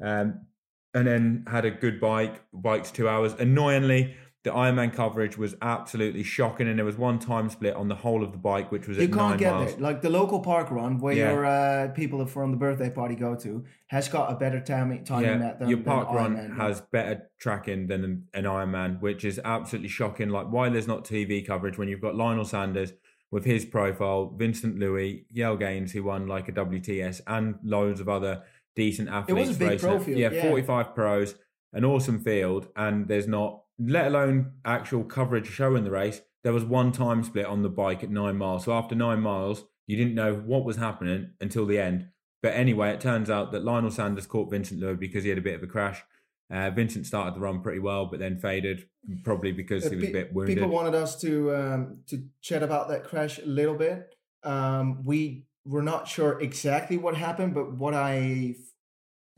Um, and then had a good bike, bikes two hours. Annoyingly, the Ironman coverage was absolutely shocking, and there was one time split on the whole of the bike, which was You can't get miles. there. Like the local park run where Yeah. your uh, people from the birthday party go to has got a better time, timing Yeah, that than your than park run Ironman. has better tracking than an, an Ironman, which is absolutely shocking. Like why there's not TV coverage when you've got Lionel Sanders with his profile, Vincent Luis, Jelle Geens, who won like a WTS, and loads of other decent athletes. It was a big racing pro field, Yeah, yeah. 45 pros, an awesome field, and there's not, let alone actual coverage showing the race. There was one time split on the bike at nine miles. So after nine miles, you didn't know what was happening until the end. But anyway, it turns out that Lionel Sanders caught Vincent Luis because he had a bit of a crash. Uh, Vincent started the run pretty well, but then faded, probably because Uh, he was a bit wounded. People wanted us to um, to chat about that crash a little bit. Um, we were not sure exactly what happened, but what I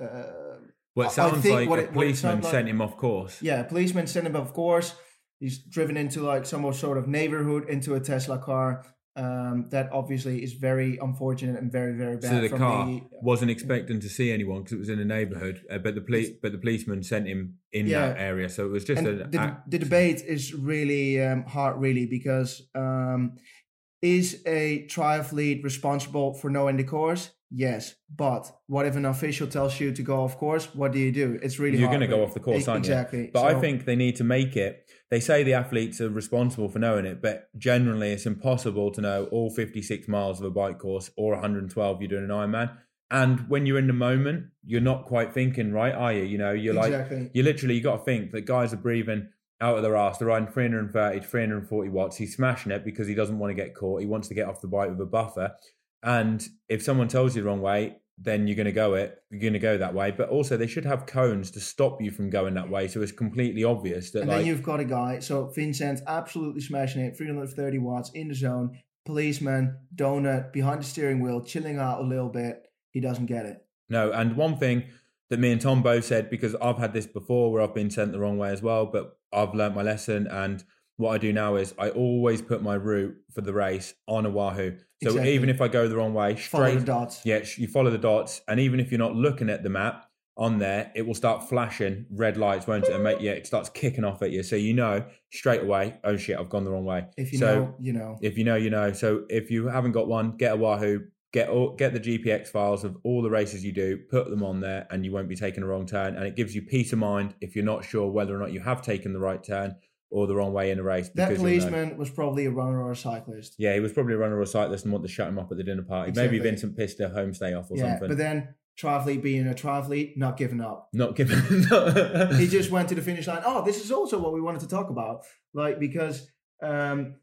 uh, well, it sounds think like what a it- policeman like- sent him off course. yeah, a policeman sent him, of course. He's driven into like some sort of neighborhood into a Tesla car. Um, that obviously is very unfortunate and very very bad. So the car the, wasn't expecting to see anyone because it was in a neighbourhood, uh, but the police, but the policeman sent him in Yeah. that area. So it was just and an the, act- the debate is really um, hard, really, because um, is a triathlete responsible for knowing the course? Yes, but what if an official tells you to go off course? What do you do? It's really You're going to go off the course, aren't you? exactly. But I think they need to make it. They say the athletes are responsible for knowing it, but generally it's impossible to know all 56 miles of a bike course or 112 you're doing an Ironman. And when you're in the moment, you're not quite thinking, right? Are you? You know, you're like, exactly. you literally you got to think that guys are breathing out of their ass. They're riding 330 to 340 watts. He's smashing it because he doesn't want to get caught. He wants to get off the bike with a buffer. And if someone tells you the wrong way, then you're going to go it. You're going to go that way. But also, they should have cones to stop you from going that way, so it's completely obvious that and like then you've got a guy. So Vincent absolutely smashing it, 330 watts in the zone. Policeman, donut behind the steering wheel, chilling out a little bit. He doesn't get it. No, and one thing that me and Tom both said because I've had this before where I've been sent the wrong way as well, but I've learnt my lesson and what I do now is I always put my route for the race on Wahoo. So Exactly. even if I go the wrong way, Follow straight the dots. yeah, you follow the dots, and even if you're not looking at the map on there, it will start flashing red lights, won't it? And make yeah, it starts kicking off at you, so you know straight away. Oh shit, I've gone the wrong way. If you so know, you know. if you know, you know. So if you haven't got one, get a Wahoo. Get all, get the GPX files of all the races you do, put them on there, and you won't be taking a wrong turn. And it gives you peace of mind if you're not sure whether or not you have taken the right turn or the wrong way in a race. That policeman was probably a runner or a cyclist. Yeah, he was probably a runner or a cyclist and wanted to shut him up at the dinner party. Exactly. Maybe Vincent pissed a homestay off or yeah, something. but then triathlete being a triathlete, not giving up. Not giving. Up. he just went to the finish line. Oh, this is also what we wanted to talk about. Like because um,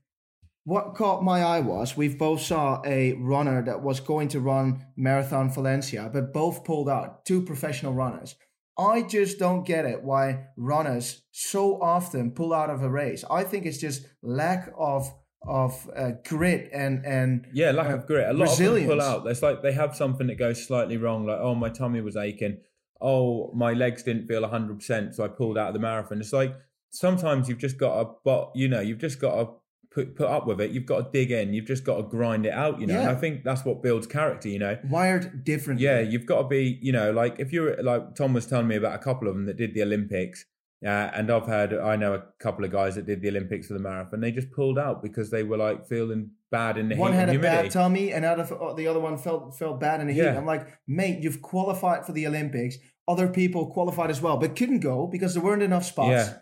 what caught my eye was we've both saw a runner that was going to run Marathon Valencia, but both pulled out. Two professional runners. I just don't get it why runners so often pull out of a race. I think it's just lack of of uh, grit and and Yeah, lack uh, of grit. A lot of them pull out. It's like they have something that goes slightly wrong. Like, oh, my tummy was aching. Oh, my legs didn't feel hundred percent, so I pulled out of the marathon. It's like sometimes you've just got to, but you know, you've just got to put put up with it. You've got to dig in. You've just got to grind it out. You know, and Yeah. I think that's what builds character. You know, wired differently. yeah, you've got to be. You know, like if you're like Tom was telling me about a couple of them that did the Olympics. Uh, and I've heard, I know a couple of guys that did the Olympics for the marathon. They just pulled out because they were like feeling bad in the one heat One had a humidity. bad tummy, and out of uh, the other one felt felt bad in the heat. I'm like, mate, you've qualified for the Olympics. Other people qualified as well, but couldn't go because there weren't enough spots. Yeah,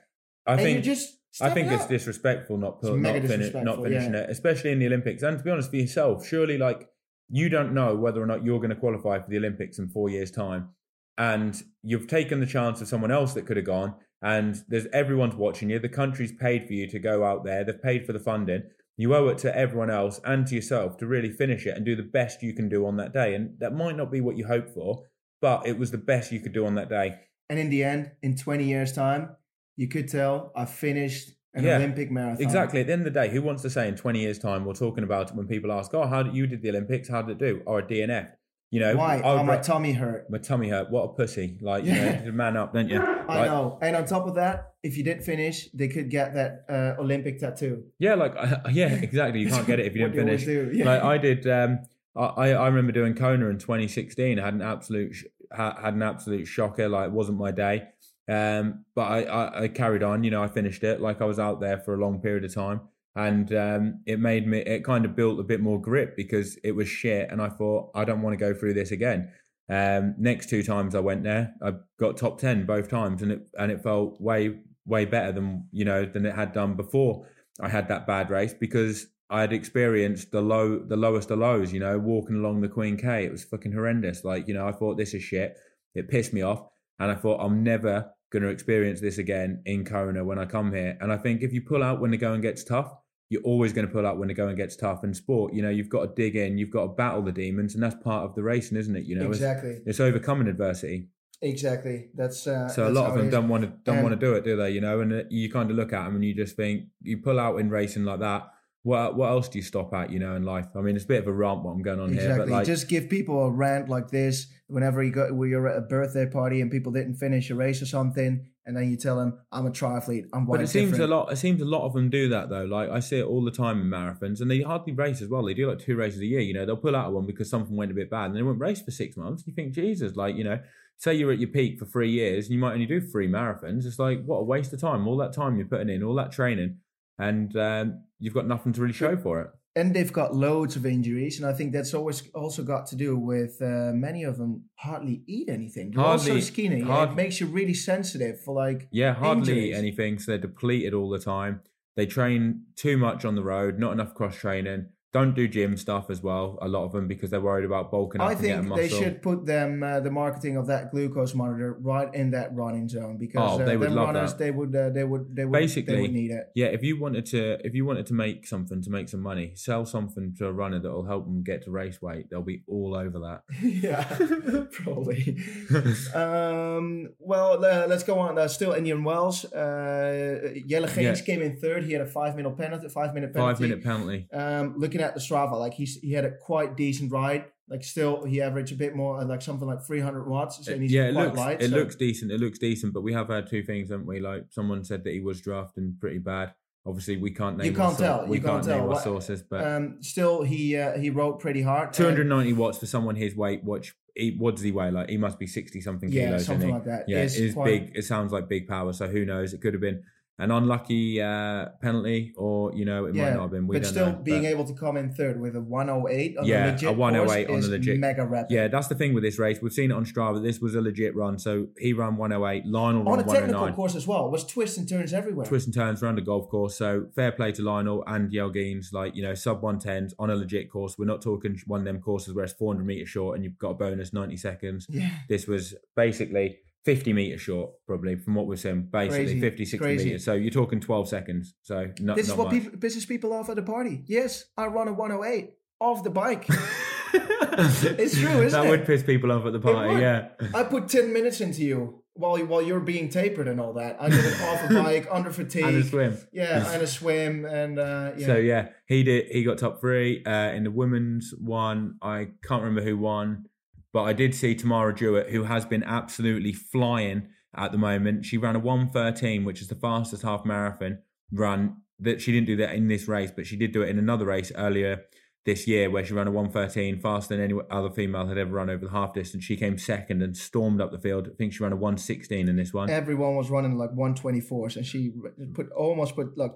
I and think you just I think it it's disrespectful not put, not, not finishing yeah. it, especially in the Olympics. And to be honest, for yourself, surely like you don't know whether or not you're going to qualify for the Olympics in four years' time, and you've taken the chance of someone else that could have gone. And there's everyone's watching you. The country's paid for you to go out there. They've paid for the funding. You owe it to everyone else and to yourself to really finish it and do the best you can do on that day. And that might not be what you hoped for, but it was the best you could do on that day. And in the end, in 20 years' time, you could tell I finished an Yeah, Olympic marathon. Exactly. At the end of the day, who wants to say in 20 years' time, we're talking about it when people ask, oh, how did you did the Olympics? How did it do? Or a DNF? You know, Why? I Oh, my ra- tummy hurt. my tummy hurt. What a pussy. Like, you Yeah. know, man up, don't you? I know. And on top of that, if you didn't finish, they could get that uh, Olympic tattoo. Yeah, like, yeah, exactly. You can't get it if you didn't finish. do, yeah. Like, I did, um, I, I remember doing Kona in 2016. I had an absolute, sh- had an absolute shocker. Like, it wasn't my day. Um, but I, I, I carried on, you know, I finished it. Like, I was out there for a long period of time. and um, it made me it kind of built a bit more grip because it was shit and i thought i don't want to go through this again um, next two times i went there i got top 10 both times and it and it felt way way better than you know than it had done before i had that bad race because i had experienced the low the lowest of lows you know walking along the queen k it was fucking horrendous like you know i thought this is shit it pissed me off and i thought i'm never going to experience this again in Kona when I come here. And I think if you pull out when the going gets tough, you're always going to pull out when the going gets tough. In sport, you know, you've got to dig in, you've got to battle the demons, and that's part of the racing, isn't it? You know, exactly, it's, it's overcoming adversity. exactly. That's uh, So a lot of them don't want to don't want to do it, do they? You know, and uh, you kind of look at them and you just think you pull out in racing like that. What what else do you stop at? You know, in life. I mean, it's a bit of a rant what I'm going on here, Exactly. but like, Just give people a rant like this whenever you go, where you're at a birthday party and people didn't finish a race or something, and then you tell them, "I'm a triathlete. I'm But it seems different." a lot. It seems a lot of them do that though. Like I see it all the time in marathons, and they hardly race as well. They do like two races a year. You know, they'll pull out of one because something went a bit bad, and they won't race for six months. You think, Jesus, like you know, say you're at your peak for three years, and you might only do three marathons. It's like what a waste of time. All that time you're putting in, all that training, and um, you've got nothing to really show for it. and they've got loads of injuries, and I think that's always also got to do with uh, many of them hardly eat anything. They're Hardly- skinny. and hard- it makes you really sensitive for like Yeah, hardly eat Injuries. anything. So they're depleted all the time. They train too much on the road, not enough cross training. Don't do gym stuff as well. A lot of them because they're worried about bulking up I and getting think muscle. they should put them uh, the marketing of that glucose monitor right in that running zone because Oh, uh, they would love runners that. they would uh, they would they would they Basically, would need it. Yeah, if you wanted to, if you wanted to make something to make some money, sell something to a runner that will help them get to race weight. They'll be all over that. yeah, probably. um, well, uh, let's go on. Uh, still Indian Wells. Uh, Jelle Geens Yeah. came in third. He had a five minute penalty. Five minute penalty. Five minute penalty. Um, looking at the Strava, like he's he had a quite decent ride. Like still, he averaged a bit more, uh, like something like 300 watts. So he's yeah, it quite looks light. it so- looks decent. It looks decent, but we have had two things, haven't we? Like someone said that he was drafting pretty bad. Obviously, we can't name. You can't tell, We you can't, can't name tell what- sources, but Um, still, he uh, he rode pretty hard. 290 watts for someone his weight. Which he, what does he weigh? Like he must be 60 something Yeah, kilos. something like that. Yeah, It's it's quite- big. It sounds like big power. So who knows? It could have been an unlucky uh, penalty, or you know, it might not have been. We but still know. being But- able to come in third with a 108 on Yeah, the a legit 108 on the legit- mega rapid. Yeah, that's the thing with this race. We've seen it on Strava. This was a legit run. So he ran 108. Lionel on ran a technical course as well. It was twists and turns everywhere. Twists and turns around a golf course. So fair play to Lionel and Jelle Geens. Like, you know, sub 110s on a legit course. We're not talking one of them courses where it's 400 meters short and you've got a bonus 90 seconds. Yeah, This was basically 50 meters short, probably, from what we're seen. Basically, Crazy, 50, 60 crazy. meters. So you're talking 12 seconds. So not, this is what people pisses people off at the party. Yes, I run a 108 off the bike. it's true, isn't that it? would piss people off at the party, yeah. I put 10 minutes into you while while you're being tapered and all that. I did it off a bike under fatigue. And a swim. Yeah, and a swim and uh, yeah. So yeah, he did. He got top three uh, in the women's one. I can't remember who won, but I did see Tamara Jewett, who has been absolutely flying at the moment. She ran a one thirteen, which is the fastest half marathon run. That she didn't do that in this race, but she did do it in another race earlier this year where she ran a 113 faster than any other female had ever run over the half distance. She came second and stormed up the field. I think she ran a 116 in this one. Everyone was running like 124s, and she put almost put like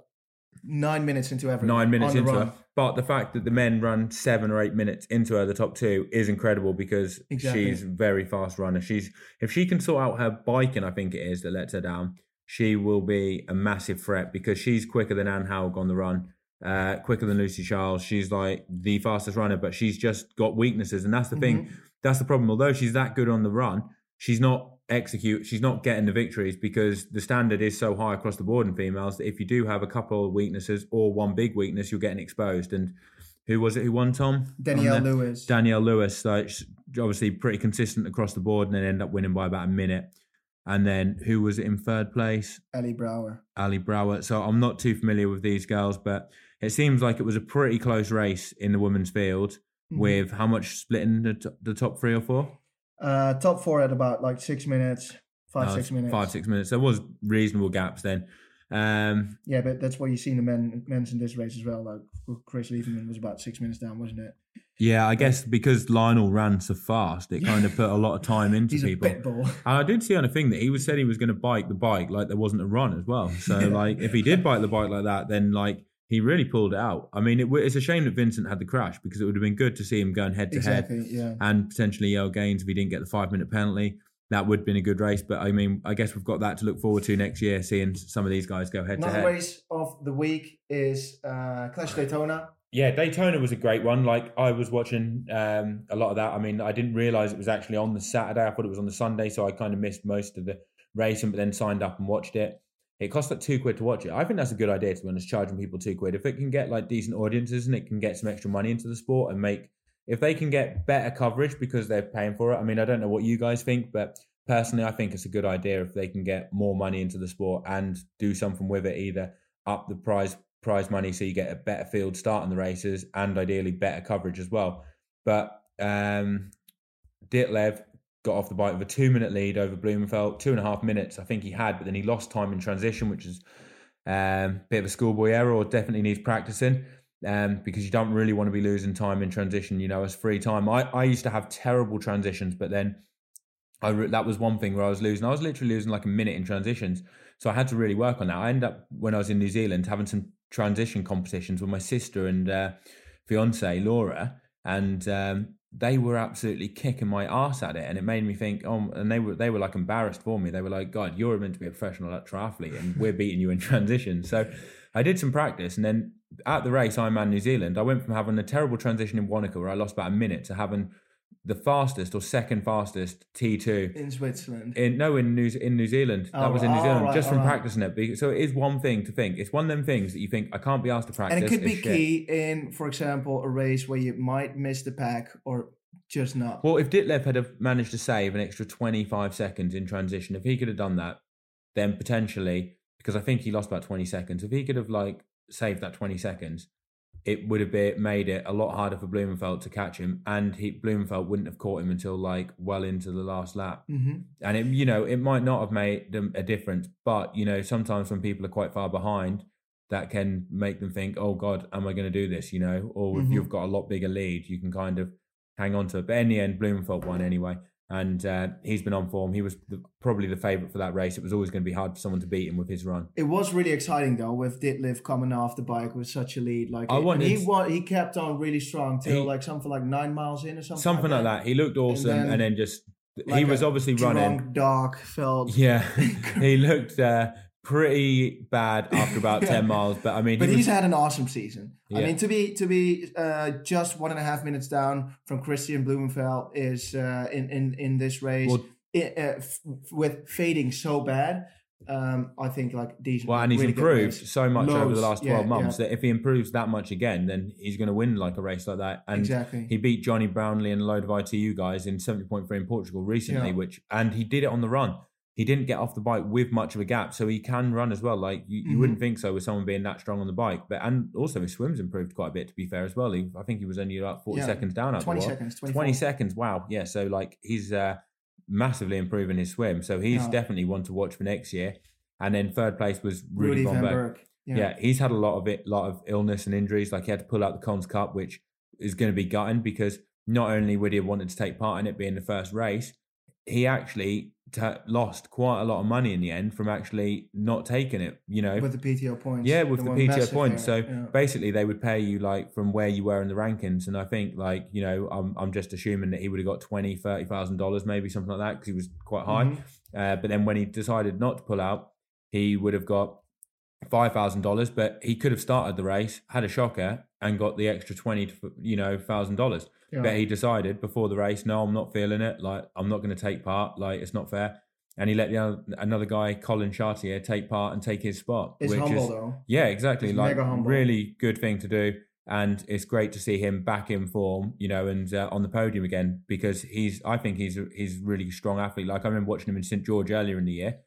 nine minutes into everything. nine minutes into run. her. But the fact that the men run seven or eight minutes into her, the top two, is incredible because Exactly. she's a very fast runner. She's if she can sort out her biking, I think it is that lets her down. She will be a massive threat because she's quicker than Anne Haug on the run, uh, quicker than Lucy Charles. She's like the fastest runner, but she's just got weaknesses, and that's the thing. Mm-hmm. That's the problem. Although she's that good on the run, she's not execute. She's not getting the victories because the standard is so high across the board in females that if you do have a couple of weaknesses or one big weakness, you're getting exposed. And who was it who won, Tom? Danielle Lewis. Danielle Lewis, she's obviously pretty consistent across the board, and then end up winning by about a minute. And then who was it in third place? Ellie Brower. Ali Brower. So I'm not too familiar with these girls, but it seems like it was a pretty close race in the women's field. Mhm. With how much splitting the, t- the top three or four? Uh, top four at about like six minutes, five, No, six minutes. Five, six minutes. There was reasonable gaps then. Um, Yeah, but that's what you see in the men men's in this race as well. Like Chris Leiferman was about six minutes down, wasn't it? yeah, I guess because Lionel ran so fast, it kind of put a lot of time into people. a pit bull. And I did see on a thing that he was said he was going to bike the bike like there wasn't a run as well. So like if he did bike the bike like that, then like he really pulled it out. I mean, it, it's a shame that Vincent had the crash because it would have been good to see him going head to head and potentially Jelle Geens if he didn't get the five minute penalty. That would have been a good race, but I mean, I guess we've got that to look forward to next year, seeing some of these guys go head to head. Another race of the week is uh, Clash Daytona. Yeah, Daytona was a great one. Like I was watching um, a lot of that. I mean, I didn't realize it was actually on the Saturday. I thought it was on the Sunday, so I kind of missed most of the racing, but then signed up and watched it. It costs like two quid to watch it. I think that's a good idea to be honest, charging people two quid. If it can get like decent audiences and it can get some extra money into the sport and make if they can get better coverage because they're paying for it. I mean, I don't know what you guys think, but personally I think it's a good idea if they can get more money into the sport and do something with it, either up the prize prize money so you get a better field start in the races and ideally better coverage as well. But um Ditlev got off the bike with a two minute lead over Blummenfelt, two and a half minutes I think he had, but then he lost time in transition, which is um a bit of a schoolboy error or definitely needs practicing. Um, because you don't really want to be losing time in transition, you know, as free time. I, I used to have terrible transitions, but then I re- that was one thing where I was losing. I was literally losing like a minute in transitions, so I had to really work on that. I ended up when I was in New Zealand having some transition competitions with my sister and uh, fiance Laura, and um, they were absolutely kicking my ass at it, and it made me think. Oh, and they were they were like embarrassed for me. They were like, "God, you're meant to be a professional triathlete, and we're beating you in transition." So I did some practice, and then at the race Ironman New Zealand, I went from having a terrible transition in Wanaka where I lost about a minute to having the fastest or second fastest T2 in Switzerland. in no in New in New Zealand. that Oh, was in New Zealand right, just from alright. practicing it. So it is one thing to think. It's one of them things that you think I can't be asked to practice. and it could be shit. key in, for example, a race where you might miss the pack or just not. Well, if Ditlev had have managed to save an extra 25 seconds in transition, if he could have done that, then potentially, because I think he lost about 20 seconds, if he could have like saved that 20 seconds, it would have been, made it a lot harder for Blummenfelt to catch him, and he Blummenfelt wouldn't have caught him until like well into the last lap. hmm And it, you know, it might not have made them a difference, but you know, sometimes when people are quite far behind, that can make them think, oh God, am I going to do this? You know, or if Mhm. you've got a lot bigger lead, you can kind of hang on to it. But in the end, Blummenfelt won anyway. And uh, he's been on form. He was the, probably the favourite for that race. It was always going to be hard for someone to beat him with his run. It was really exciting though, with Ditlev coming off the bike with such a lead. Like, I and wanted- he wa- he kept on really strong till He- like something like nine miles in or something. Something like that. He looked awesome, and then, then, just like he was obviously running. Dog felt. Yeah, he looked uh, pretty bad after about Yeah. ten miles. But I mean, But he he's was, had an awesome season. I mean, to be to be uh, just one and a half minutes down from Kristian Blummenfelt is uh, in in in this race Well- i- uh, f- with fading so bad. Um, I think like decent. well, and he's really improved so much over the Loads, last yeah, twelve months yeah. that if he improves that much again, then he's going to win like a race like that. And exactly. he beat Jonny Brownlee and a load of ITU guys in seventy point three in Portugal recently, Yeah. which and he did it on the run. He didn't get off the bike with much of a gap, so he can run as well. Like you, you Mhm. wouldn't think so with someone being that strong on the bike, but and also his swims improved quite a bit. To be fair as well, he, I think he was only about forty Yeah. seconds down. Twenty seconds. 20 seconds. Wow. Yeah. So like he's uh, massively improving his swim. So he's Yeah. definitely one to watch for next year. And then third place was Rudy Rudy, von Berg. Berg. Yeah. he's had a lot of it, lot of illness and injuries. Like he had to pull out the Collins Cup, which is going to be gutting because not only would he have wanted to take part in it being the first race, he actually t- lost quite a lot of money in the end from actually not taking it. You know, with the PTO points. yeah, with the, one PTO points. So yeah. basically, they would pay you like from where you were in the rankings. And I think like you know, I'm I'm just assuming that he would have got twenty, thirty thousand dollars, maybe something like that, because he was quite high. Mhm. Uh, but then when he decided not to pull out, he would have got five thousand dollars. But he could have started the race, had a shocker, and got the extra twenty, to, you know, thousand dollars. Yeah. But he decided before the race, no, I'm not feeling it. Like I'm not going to take part. Like it's not fair. And he let the other, another guy, Collin Chartier, take part and take his spot. It's which humble is, though. yeah, exactly. He's like mega humble. really good thing to do, and it's great to see him back in form, you know, and uh, on the podium again because he's. I think he's a, he's a really strong athlete. Like I remember watching him in St George earlier in the year,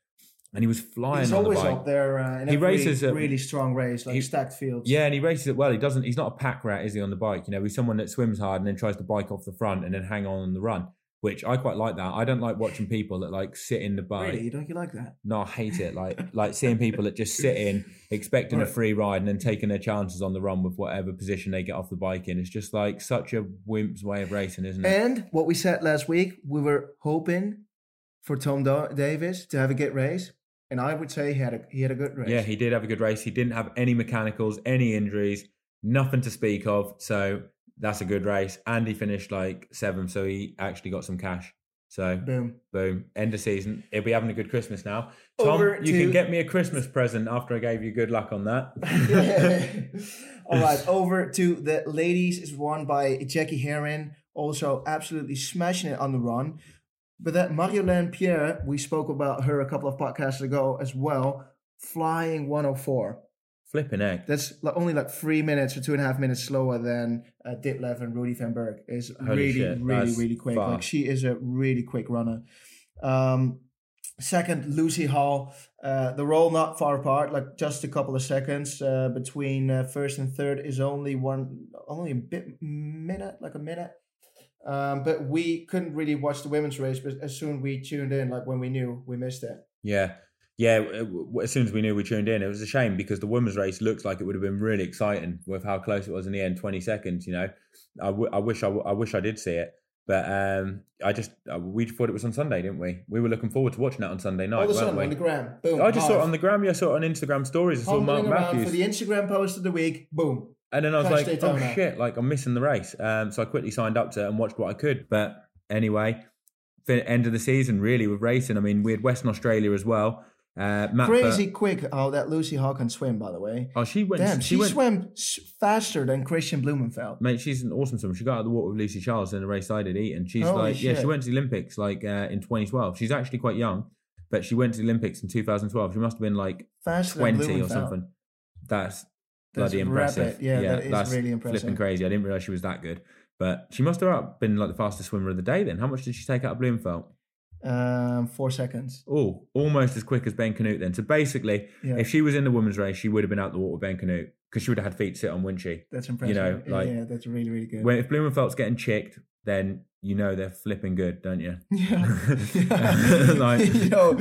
and he was flying He's on the always bike. up there uh, in He every races at- really strong race, like he- stacked fields. Yeah, and he races it well. He doesn't. He's not a pack rat, is he? On the bike, you know, he's someone that swims hard and then tries to bike off the front and then hang on on the run. Which I quite like that. I don't like watching people that like sit in the bike. Really? Don't you like that? No, I hate it. Like like seeing people that just sit in, expecting a free ride, and then taking their chances on the run with whatever position they get off the bike in. It's just like such a wimp's way of racing, isn't it? And what we said last week, we were hoping for Tom Davis to have a good race, and I would say he had a he had a good race. yeah, he did have a good race. He didn't have any mechanicals, any injuries, nothing to speak of. So that's a good race. And he finished like seventh, so he actually got some cash. So Boom. boom, end of season. He'll be having a good Christmas now. Tom, Over you to- can get me a Christmas present after I gave you good luck on that. All right, over to the ladies is won by Jackie Hering, also absolutely smashing it on the run. But that Mariolène Pierre, we spoke about her a couple of podcasts ago as well, flying 104. Flipping egg. That's only like three minutes or two and a half minutes slower than uh, Ditlev and Rudy von Berg. Is really, shit, really, really quick. Like she is a really quick runner. Um, second, Lucy Hall. Uh, the roll not far apart, like just a couple of seconds uh, between uh, first and third is only one, only a bit minute, like a minute. Um, but we couldn't really watch the women's race, but as soon we tuned in, like when we knew, we missed it. Yeah. Yeah, as soon as we knew we tuned in, it was a shame because the women's race looks like it would have been really exciting with how close it was in the end, twenty seconds. You know, I, w- I wish I, w- I wish I did see it, but um, I just uh, we thought it was on Sunday, didn't we? We were looking forward to watching that on Sunday night, All of a sudden on the gram, boom. I just saw it on the gram. Yeah, I saw it on Instagram stories. I saw Mark Matthews, for the Instagram post of the week, boom. And then I was Crash like, "Oh shit!" Like I'm missing the race. Um, so I quickly signed up to it and watched what I could. But anyway, fin- end of the season really with racing. I mean, we had Western Australia as well. Uh, Matt Crazy quick how that Lucy can swim, by the way. Oh, she went. Damn, she, she, went. swam faster than Kristian Blummenfelt. Mate, she's an awesome swimmer. She got out of the water with Lucy Charles in a race I did eat, and she's Holy like, yeah, she went to the Olympics like uh, in 2012. She's actually quite young, but she went to the Olympics in 2012. She must have been like Faster 20 or something. That's bloody impressive. rapid. Yeah, that is that's really impressive. Flipping crazy. I didn't realize she was that good, but she must have been like the fastest swimmer of the day. Then, how much did she take out of Blummenfelt? Um, four seconds. Oh, almost as quick as Ben Kanute. Then, so basically, Yeah, if she was in the women's race, she would have been out the water with Ben Kanute because she would have had feet to sit on, wouldn't she? that's impressive. You know, like- yeah, that's really, really good. When if Blummenfelt's getting chicked, then you know they're flipping good, don't you? yeah, yeah. Like- Yo,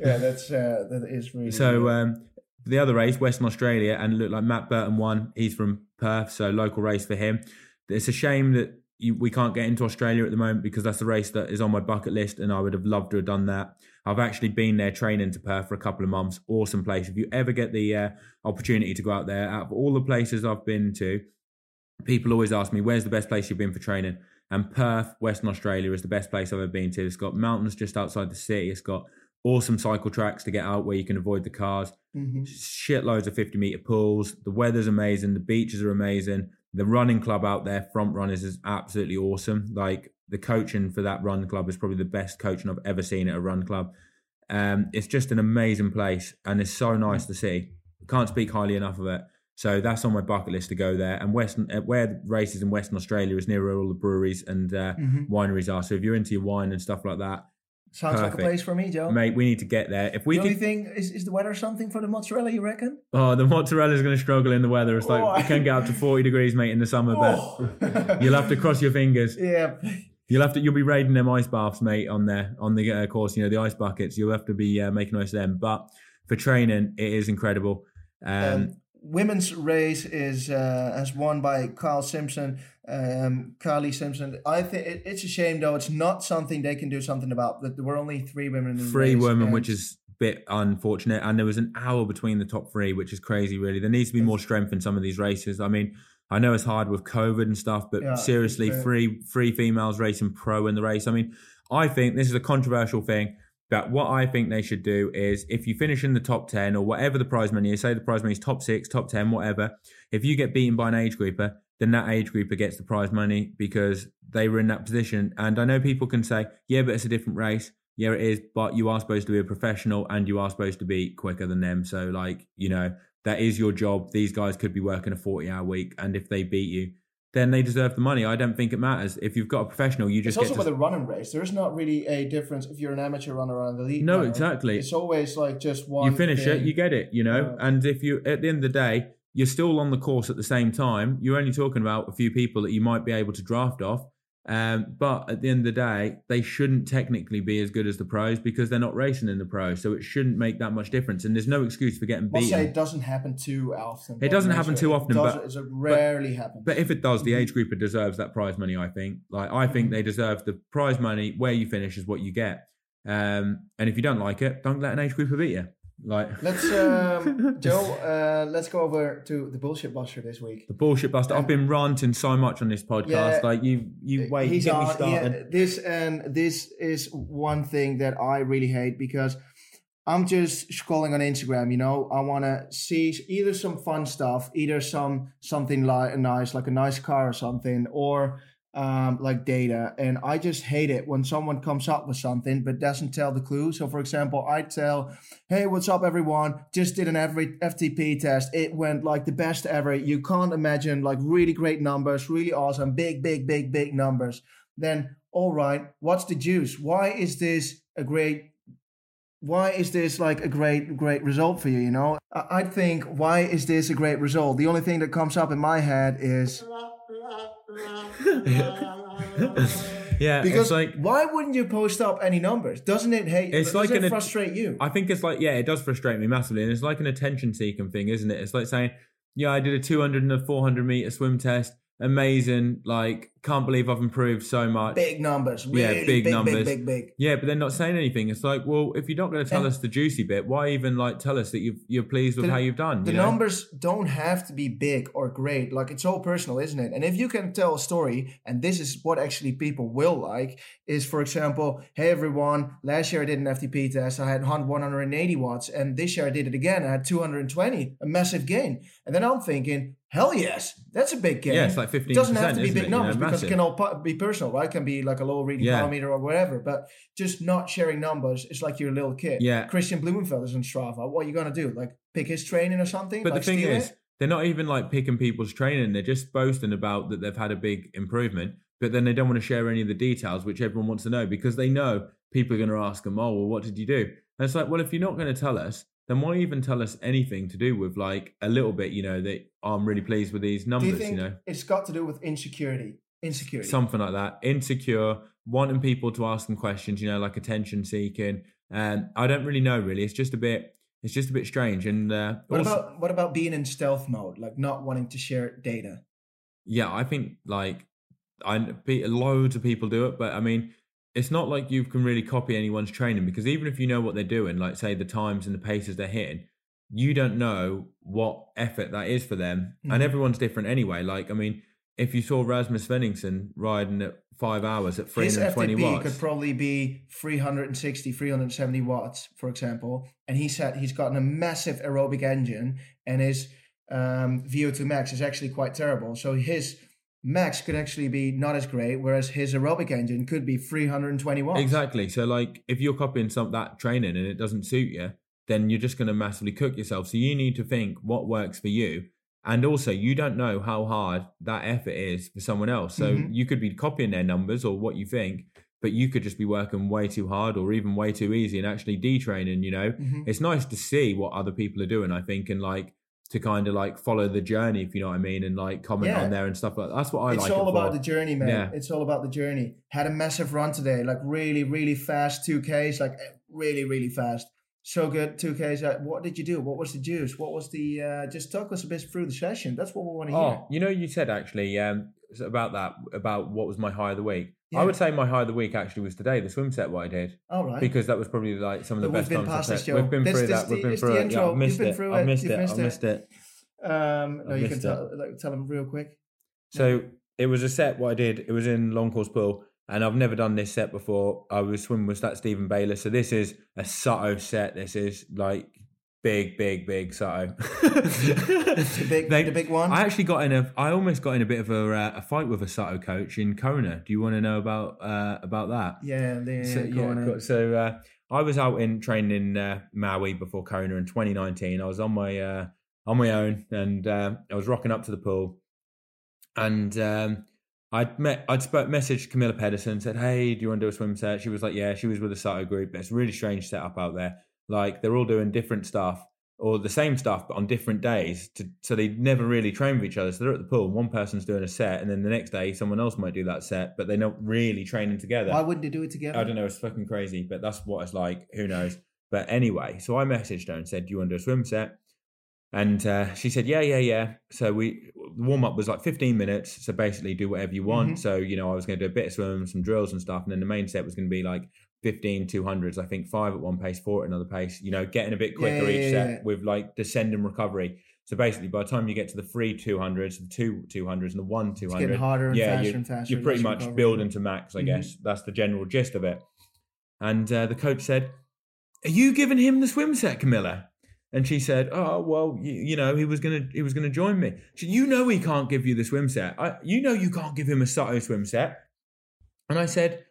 yeah, that's uh, that is really. So good. um, the other race, Western Australia, and looked like Matt Burton won. He's from Perth, so local race for him. It's a shame that you, we can't get into Australia at the moment because that's a race that is on my bucket list, and I would have loved to have done that. I've actually been there training to Perth for a couple of months. Awesome place. If you ever get the uh, opportunity to go out there, out of all the places I've been to, people always ask me, "Where's the best place you've been for training?" And Perth, Western Australia, is the best place I've ever been to. It's got mountains just outside the city. It's got awesome cycle tracks to get out where you can avoid the cars. Mhm. Shitloads of 50 meter pools. The weather's amazing. The beaches are amazing. The running club out there, Front Runners, is absolutely awesome. Like the coaching for that run club is probably the best coaching I've ever seen at a run club. Um, it's just an amazing place and it's so nice to see. Can't speak highly enough of it. So that's on my bucket list to go there. And Western, uh, where the races in Western Australia is near where all the breweries and uh, Mhm. wineries are. So if you're into your wine and stuff like that, Sounds like a place for me, Joe. mate, we need to get there. If we the only thing is, is the weather something for the mozzarella, you reckon? oh, the mozzarella is going to struggle in the weather. It's like Oh, it can get up to 40 degrees, mate, in the summer, but Oh. you'll have to cross your fingers. yeah. You'll have to. You'll be raiding them ice baths, mate, on there on the uh, course. You know the ice buckets. You'll have to be uh, making ice of them. But for training, it is incredible. Um, Um, women's race is uh, has won by Kyle Simpson, um, Kylie Simpson. I think it, it's a shame though. It's not something they can do something about. That there were only three women in the three women, which is a bit unfortunate. And there was an hour between the top three, which is crazy. Really, there needs to be more strength in some of these races. I mean, I know it's hard with COVID and stuff, but Yeah, seriously, three three females racing pro in the race. I mean, I think this is a controversial thing. But what I think they should do is if you finish in the top 10 or whatever the prize money is, say the prize money is top six, top 10, whatever, if you get beaten by an age grouper, then that age grouper gets the prize money because they were in that position. And I know people can say, yeah, but it's a different race. Yeah, it is. But you are supposed to be a professional and you are supposed to be quicker than them. So, like, you know, that is your job. These guys could be working a 40 hour week. And if they beat you, then they deserve the money. I don't think it matters. If you've got a professional, you just. It's also with to. a running race. There's not really a difference if you're an amateur runner or an elite. No, runner. exactly. It's always like just one. you finish it, you get it, you know. Yeah. And if you, at the end of the day, you're still on the course at the same time. You're only talking about a few people that you might be able to draft off. Um, but at the end of the day, they shouldn't technically be as good as the pros because they're not racing in the pros. So it shouldn't make that much difference. And there's no excuse for getting beaten. it doesn't happen too often. It doesn't happen too It often, does- but- it's a rarely happens. But if it does, the age grouper deserves that prize money. I think. Like I think they deserve the prize money. Where you finish is what you get. Um, and if you don't like it, don't let an age grouper beat you. Like let's um, Joe. Uh, let's go over to the bullshit buster this week. the bullshit buster. I've been ranting so much on this podcast. Yeah. like you, you wait, He's get me started. Yeah, this and this is one thing that I really hate because I'm just scrolling on Instagram. You know, I want to see either some fun stuff, either some something like nice, like a nice car or something, or um, like data. And I just hate it when someone comes up with something but doesn't tell the clue. So, for example, I tell, "Hey, what's up, everyone? Just did an every FTP test. It went like the best ever. You can't imagine like really great numbers, really awesome, big, big, big, big numbers." Then, all right, what's the juice? Why is this a great why is this like a great great result for you you know I- i think why is this a great result the only thing that comes up in my head is yeah, because like why wouldn't you post up any numbers doesn't it hey It's like it an- frustrate you I think it's like yeah, it does frustrate me massively, and it's like an attention seeking thing, isn't it? It's like saying, yeah, I did a 200 and a 400 meter swim test, amazing, like can't believe I've improved so much. big numbers Yeah, big big numbers. big big big Yeah, but they're not saying anything. It's like, well, if you're not going to tell And- us the juicy bit, why even like tell us that you've, you're pleased with The- how you've done? the you know? numbers don't have to be big or great. Like it's all personal, isn't it? And if you can tell a story, and this is what actually people will like, is for example, hey everyone, last year I did an FTP test, I had 100 180 watts, and this year I did it again, I had 220, a massive gain. And then I'm thinking, hell yes, that's a big gain. Yeah, it's like 15%, It doesn't have to be big it? You know, numbers because it can all be personal, right? It can be like a low reading Yeah. power meter or whatever. But just not sharing numbers is like you're a little kid. Yeah. Kristian Blummenfelt is on Strava. What are you gonna do? Like pick his training or something? But like the thing is, it? they're not even like picking people's training. They're just boasting about that they've had a big improvement, but then they don't want to share any of the details, which everyone wants to know because they know people are going to ask them, "Oh, well, what did you do?" And it's like, well, if you're not going to tell us, then why even tell us anything to do with like a little bit? You know, that oh, I'm really pleased with these Do numbers. you think know, it's got to do with insecurity? Insecurity. something like that. Insecure, wanting people to ask them questions. You know, like attention seeking. And I don't really know. Really, it's just a bit. it's just a bit strange. And uh, What also- about what about being in stealth mode, like not wanting to share data? Yeah, I think like I loads of people do it, but I mean, it's not like you can really copy anyone's training because even if you know what they're doing, like say the times and the paces they're hitting, you don't know what effort that is for them, Mhm. and everyone's different anyway. Like, I mean, if you saw Rasmus Svenningsen riding at five hours at His 320 FTP watts, could probably be 360, 370 watts, for example. And he said he's got a massive aerobic engine, and his um, VO2 max is actually quite terrible. So his max could actually be not as great, whereas his aerobic engine could be 320 watts. Exactly. So like if you're copying some that training and it doesn't suit you, then you're just going to massively cook yourself. So you need to think what works for you. And also you don't know how hard that effort is for someone else. So Mhm. you could be copying their numbers or what you think, but you could just be working way too hard or even way too easy and actually detraining, you know. Mhm. It's nice to see what other people are doing, I think, and like to kind of like follow the journey, if you know what I mean, and like comment Yeah. on there and stuff like that. That's what I it's like. all it about for. the journey, man. Yeah. It's all about the journey. Had a massive run today, like really, really fast 2Ks, like eh, really, really fast. So good 2Ks. Uh, what did you do? What was the juice? What was the? Uh, just talk us a bit through the session. That's what we want to hear. Oh, you know, you said actually um, about that about what was my high of the week. Yeah. I would say my high of the week actually was today, the swim set what I did, All right. because that was probably like some of the But we've best been times I've past this, set. Joe. We've been This- through this that. We've been through it. Yeah, I've missed it. I've missed it. I've missed it. Um, no, you can tell, like, tell them real quick. So it was a set. What I did, it was in long course pool, and I've never done this set before. I was swimming with that Stephen Baylor. So this is a Sato set. This is like big, big, big Sato. The big, They- the big one. I actually got in a. I almost got in a bit of a, uh, a fight with a Sato coach in Kona. Do you want to know about uh, about that? yeah, the, So, go yeah, in. so uh, I was out in training in uh, Maui before Kona in 2019. I was on my uh, on my own, and uh, I was rocking up to the pool, and um, I'd met I'd spoke messaged Camilla Pedersen said, "Hey, do you want to do a swim set?" She was like, "Yeah." She was with a Sato group. But it's a really strange setup out there. Like they're all doing different stuff or the same stuff but on different days to, so they never really train with each other so they're at the pool one person's doing a set and then the next day someone else might do that set but they're not really training together Why wouldn't they do it together? I don't know. It's fucking crazy, but that's what it's like. Who knows? But anyway, so I messaged her and said, "Do you want to do a swim set?" And uh, she said, "Yeah, yeah, yeah." So we the warm up was like 15 minutes. So basically, do whatever you want. Mhm. So you know, I was going to do a bit of swim, some drills and stuff, and then the main set was going to be like 15 200s. I think five at one pace, four at another pace. You know, getting a bit quicker yeah, each yeah, set yeah. with like descend and recovery. So basically, by the time you get to the three 200s, the two 200s, and the one it's 200, getting harder and yeah, faster you- and faster. you're pretty much recovery. building to max, I Mhm. guess. That's the general gist of it. And uh, the coach said, "Are you giving him the swim set, Camilla?" And she said, "Oh well, you, you know, he was gonna he was gonna join me. She, said, you know, he can't give you the swim set. I, you know, you can't give him a Sato swim set." And I said,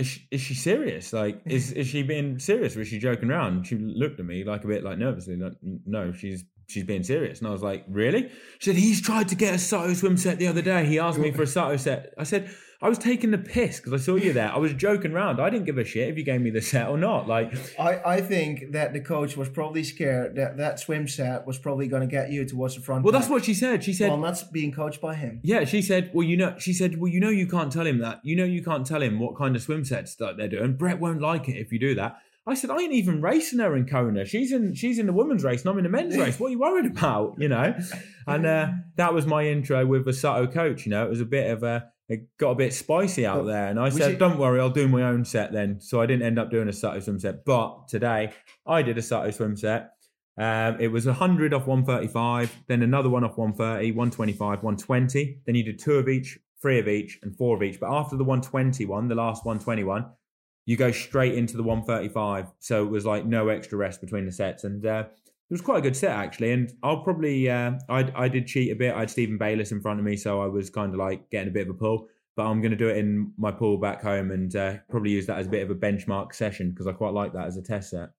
"Is she, is she serious? Like, is is she being serious or is she joking around?" She looked at me like a bit like nervously, like, "No, she's." She's being serious, and I was like, "Really?" She said, "He's tried to get a Sato swim set the other day. He asked me for a Sato set." I said, "I was taking the piss because I saw you there. I was joking around. I didn't give a shit if you gave me the set or not. Like, I, I think that the coach was probably scared that that swim set was probably going to get you towards the front. well, that's what she said. She said, Well, that's being coached by him. Yeah, she said, well, you know, she said, well, you know, you can't tell him that. You know, you can't tell him what kind of swim sets that they're doing. Brett won't like it if you do that. I said, I ain't even racing her in Kona. She's in, she's in the women's race, and I'm in the men's race. What are you worried about? You know, and uh, that was my intro with the Sato coach. You know, it was a bit of a, it got a bit spicy out there, and I said, it- don't worry, I'll do my own set then. So I didn't end up doing a Sato swim set, but today I did a Sato swim set. Um, it was 100 off 135, then another one off 130, 125, 120. Then you did two of each, three of each, and four of each. But after the 120 one, the last 121, you go straight into the 135. So it was like no extra rest between the sets. And uh, it was quite a good set, actually. And I'll probably, uh, I, I did cheat a bit. I had Stephen Bayless in front of me. So I was kind of like getting a bit of a pull. But I'm going to do it in my pool back home and uh, probably use that as a bit of a benchmark session because I quite like that as a test set.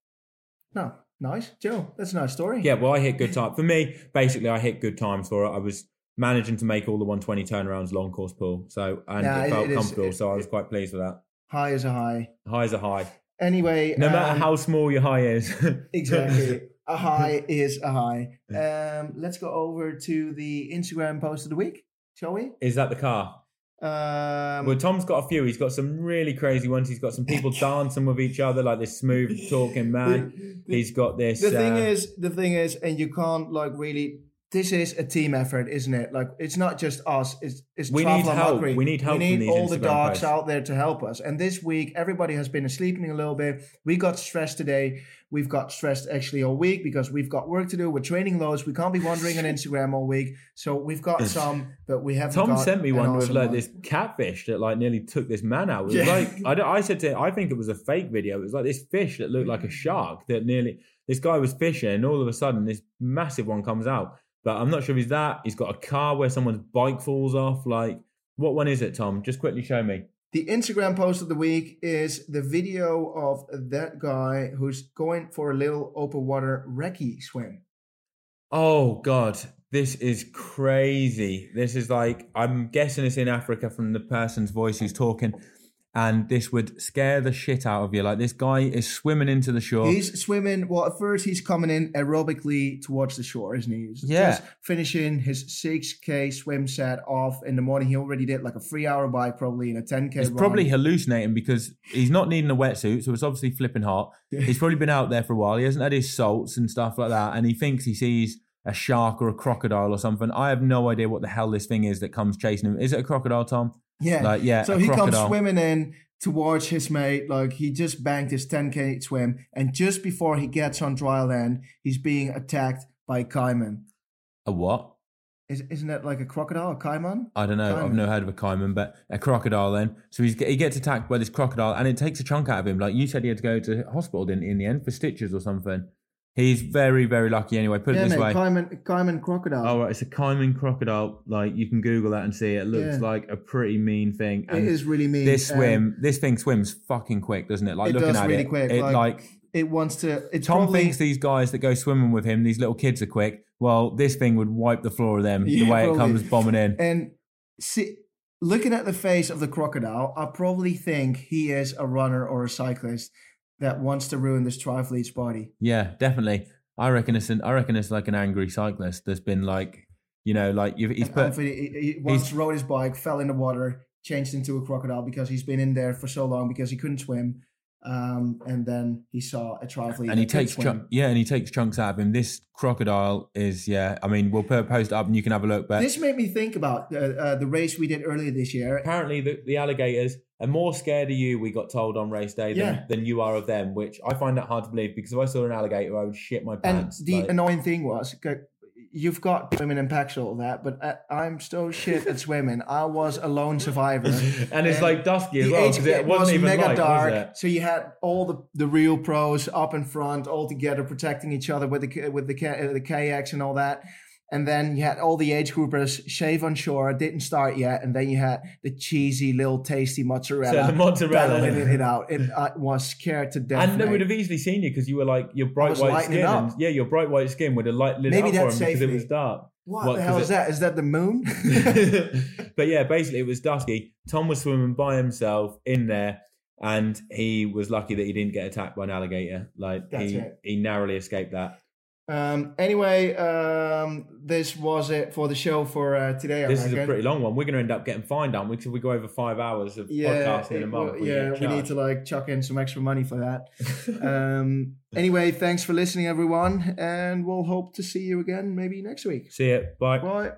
No, nice, Joe. That's a nice story. Yeah, well, I hit good time. For me, basically, I hit good times for it. I was managing to make all the 120 turnarounds long course pool. So, and Yeah, it it- felt it is- comfortable. it- so I was quite pleased with that. High is a high. High is a high. Anyway, No matter um, how small your high is. exactly a high is a high. Um, let's go over to the Instagram post of the week, shall we? is that the car? Um, Well, Tom's got a few. He's got some really crazy ones. He's got some people dancing with each other, like this smooth talking man. He's got this. the thing uh, is, the thing is, and you can't like really. This is a team effort, isn't it? Like it's not just us. It's it's We need help. Macri. We need help We need all the dogs posts. out there to help us. And this week, everybody has been sleeping a little bit. We got stressed today. We've got stressed actually all week because we've got work to do. We're training loads. We can't be wandering on Instagram all week. So we've got some, but we haven't. Tom sent me one with like one. this catfish that like nearly took this man out. It was Yeah. like I, I said to him, I think it was a fake video. It was like this fish that looked like a shark that nearly this guy was fishing and all of a sudden this massive one comes out. But I'm not sure if he's that. He's got a car where someone's bike falls off. Like what one is it, Tom? Just quickly show me. The Instagram post of the week is the video of that guy who's going for a little open water recce swim. Oh God, this is crazy. This is like I'm guessing it's in Africa from the person's voice who's talking, and this would scare the shit out of you. Like this guy is swimming into the shore. He's swimming. Well, at first he's coming in aerobically towards the shore, isn't he? He's Yeah. Just finishing his 6K swim set off in the morning. He already did like a three hour bike, probably in a 10K. It's run. probably hallucinating because he's not needing a wetsuit, so it's obviously flipping hot. Yeah. He's probably been out there for a while. He hasn't had his salts and stuff like that, and he thinks he sees a shark or a crocodile or something. I have no idea what the hell this thing is that comes chasing him. Is it a crocodile, Tom? Yeah. Like, yeah, So he comes swimming in towards his mate. Like he just banked his 10K swim. And just before he gets on dry land, he's being attacked by a caiman. A what? Is, isn't that like a crocodile, a caiman? I don't know. I've never heard of a caiman, but a crocodile. Then, so he's, he gets attacked by this crocodile, and it takes a chunk out of him. Like you said, he had to go to hospital, didn't he, in the end for stitches or something. He's very, very lucky. Anyway, put yeah, it this mate, way. caiman, caiman crocodile. Oh, right, it's a caiman crocodile. Like you can Google that and see it. It looks Yeah. like a pretty mean thing. it And is really mean. this Um, swim, this thing swims fucking quick, doesn't it? Like It looking does at really it, quick, it like, like, it wants to. It's Tom probably, thinks these guys that go swimming with him, these little kids are quick. Well, this thing would wipe the floor of them Yeah, the way it comes bombing in. And see, looking at the face of the crocodile, I probably think he is a runner or a cyclist that wants to ruin this triathlete's body. Yeah, definitely. I reckon it's an, I reckon it's like an angry cyclist that's been like, you know, like you've, he's put. He, he once rode his bike, fell in the water, changed into a crocodile because he's been in there for so long because he couldn't swim. Um, and then he saw a triathlete and he takes chunk, yeah, and he takes chunks out of him. This crocodile is, yeah. I mean, we'll put a post up and you can have a look. But This made me think about uh, uh, the race we did earlier this year. apparently, the, the alligators are more scared of you. We got told on race day than, Yeah. than you are of them, which I find that hard to believe because if I saw an alligator, I would shit my pants. And pants. the like- annoying thing was, okay, you've got swimming and packs all that, but uh, I'm so shit at swimming. I was a lone survivor. and it's like dusky as well because it wasn't was even mega light, dark. So you had all the, the real pros up in front, all together, protecting each other with the with the uh, the kayaks and all that. And then you had all the age groupers shave on shore, didn't start yet, and then you had the cheesy little tasty mozzarella, So the mozzarella. battling it out. It I was scared to death. And they would have easily seen you because you were like your bright white skin. And, yeah, your bright white skin would have light lit Maybe it up for him because it was dark. what, what, the hell is it- that? Is that the moon? but yeah, basically it was dusky. Tom was swimming by himself in there, and he was lucky that he didn't get attacked by an alligator. Like That's he it. he narrowly escaped that. Um, anyway, um, this was it for the show for uh, today. I This is a pretty long one. We're going to end up getting fined, aren't we? Because we go over five hours of yeah, podcasting in a month. yeah, we need to like chuck in some extra money for that. um, anyway, thanks for listening, everyone, and we'll hope to see you again maybe next week. See you. Bye. Bye.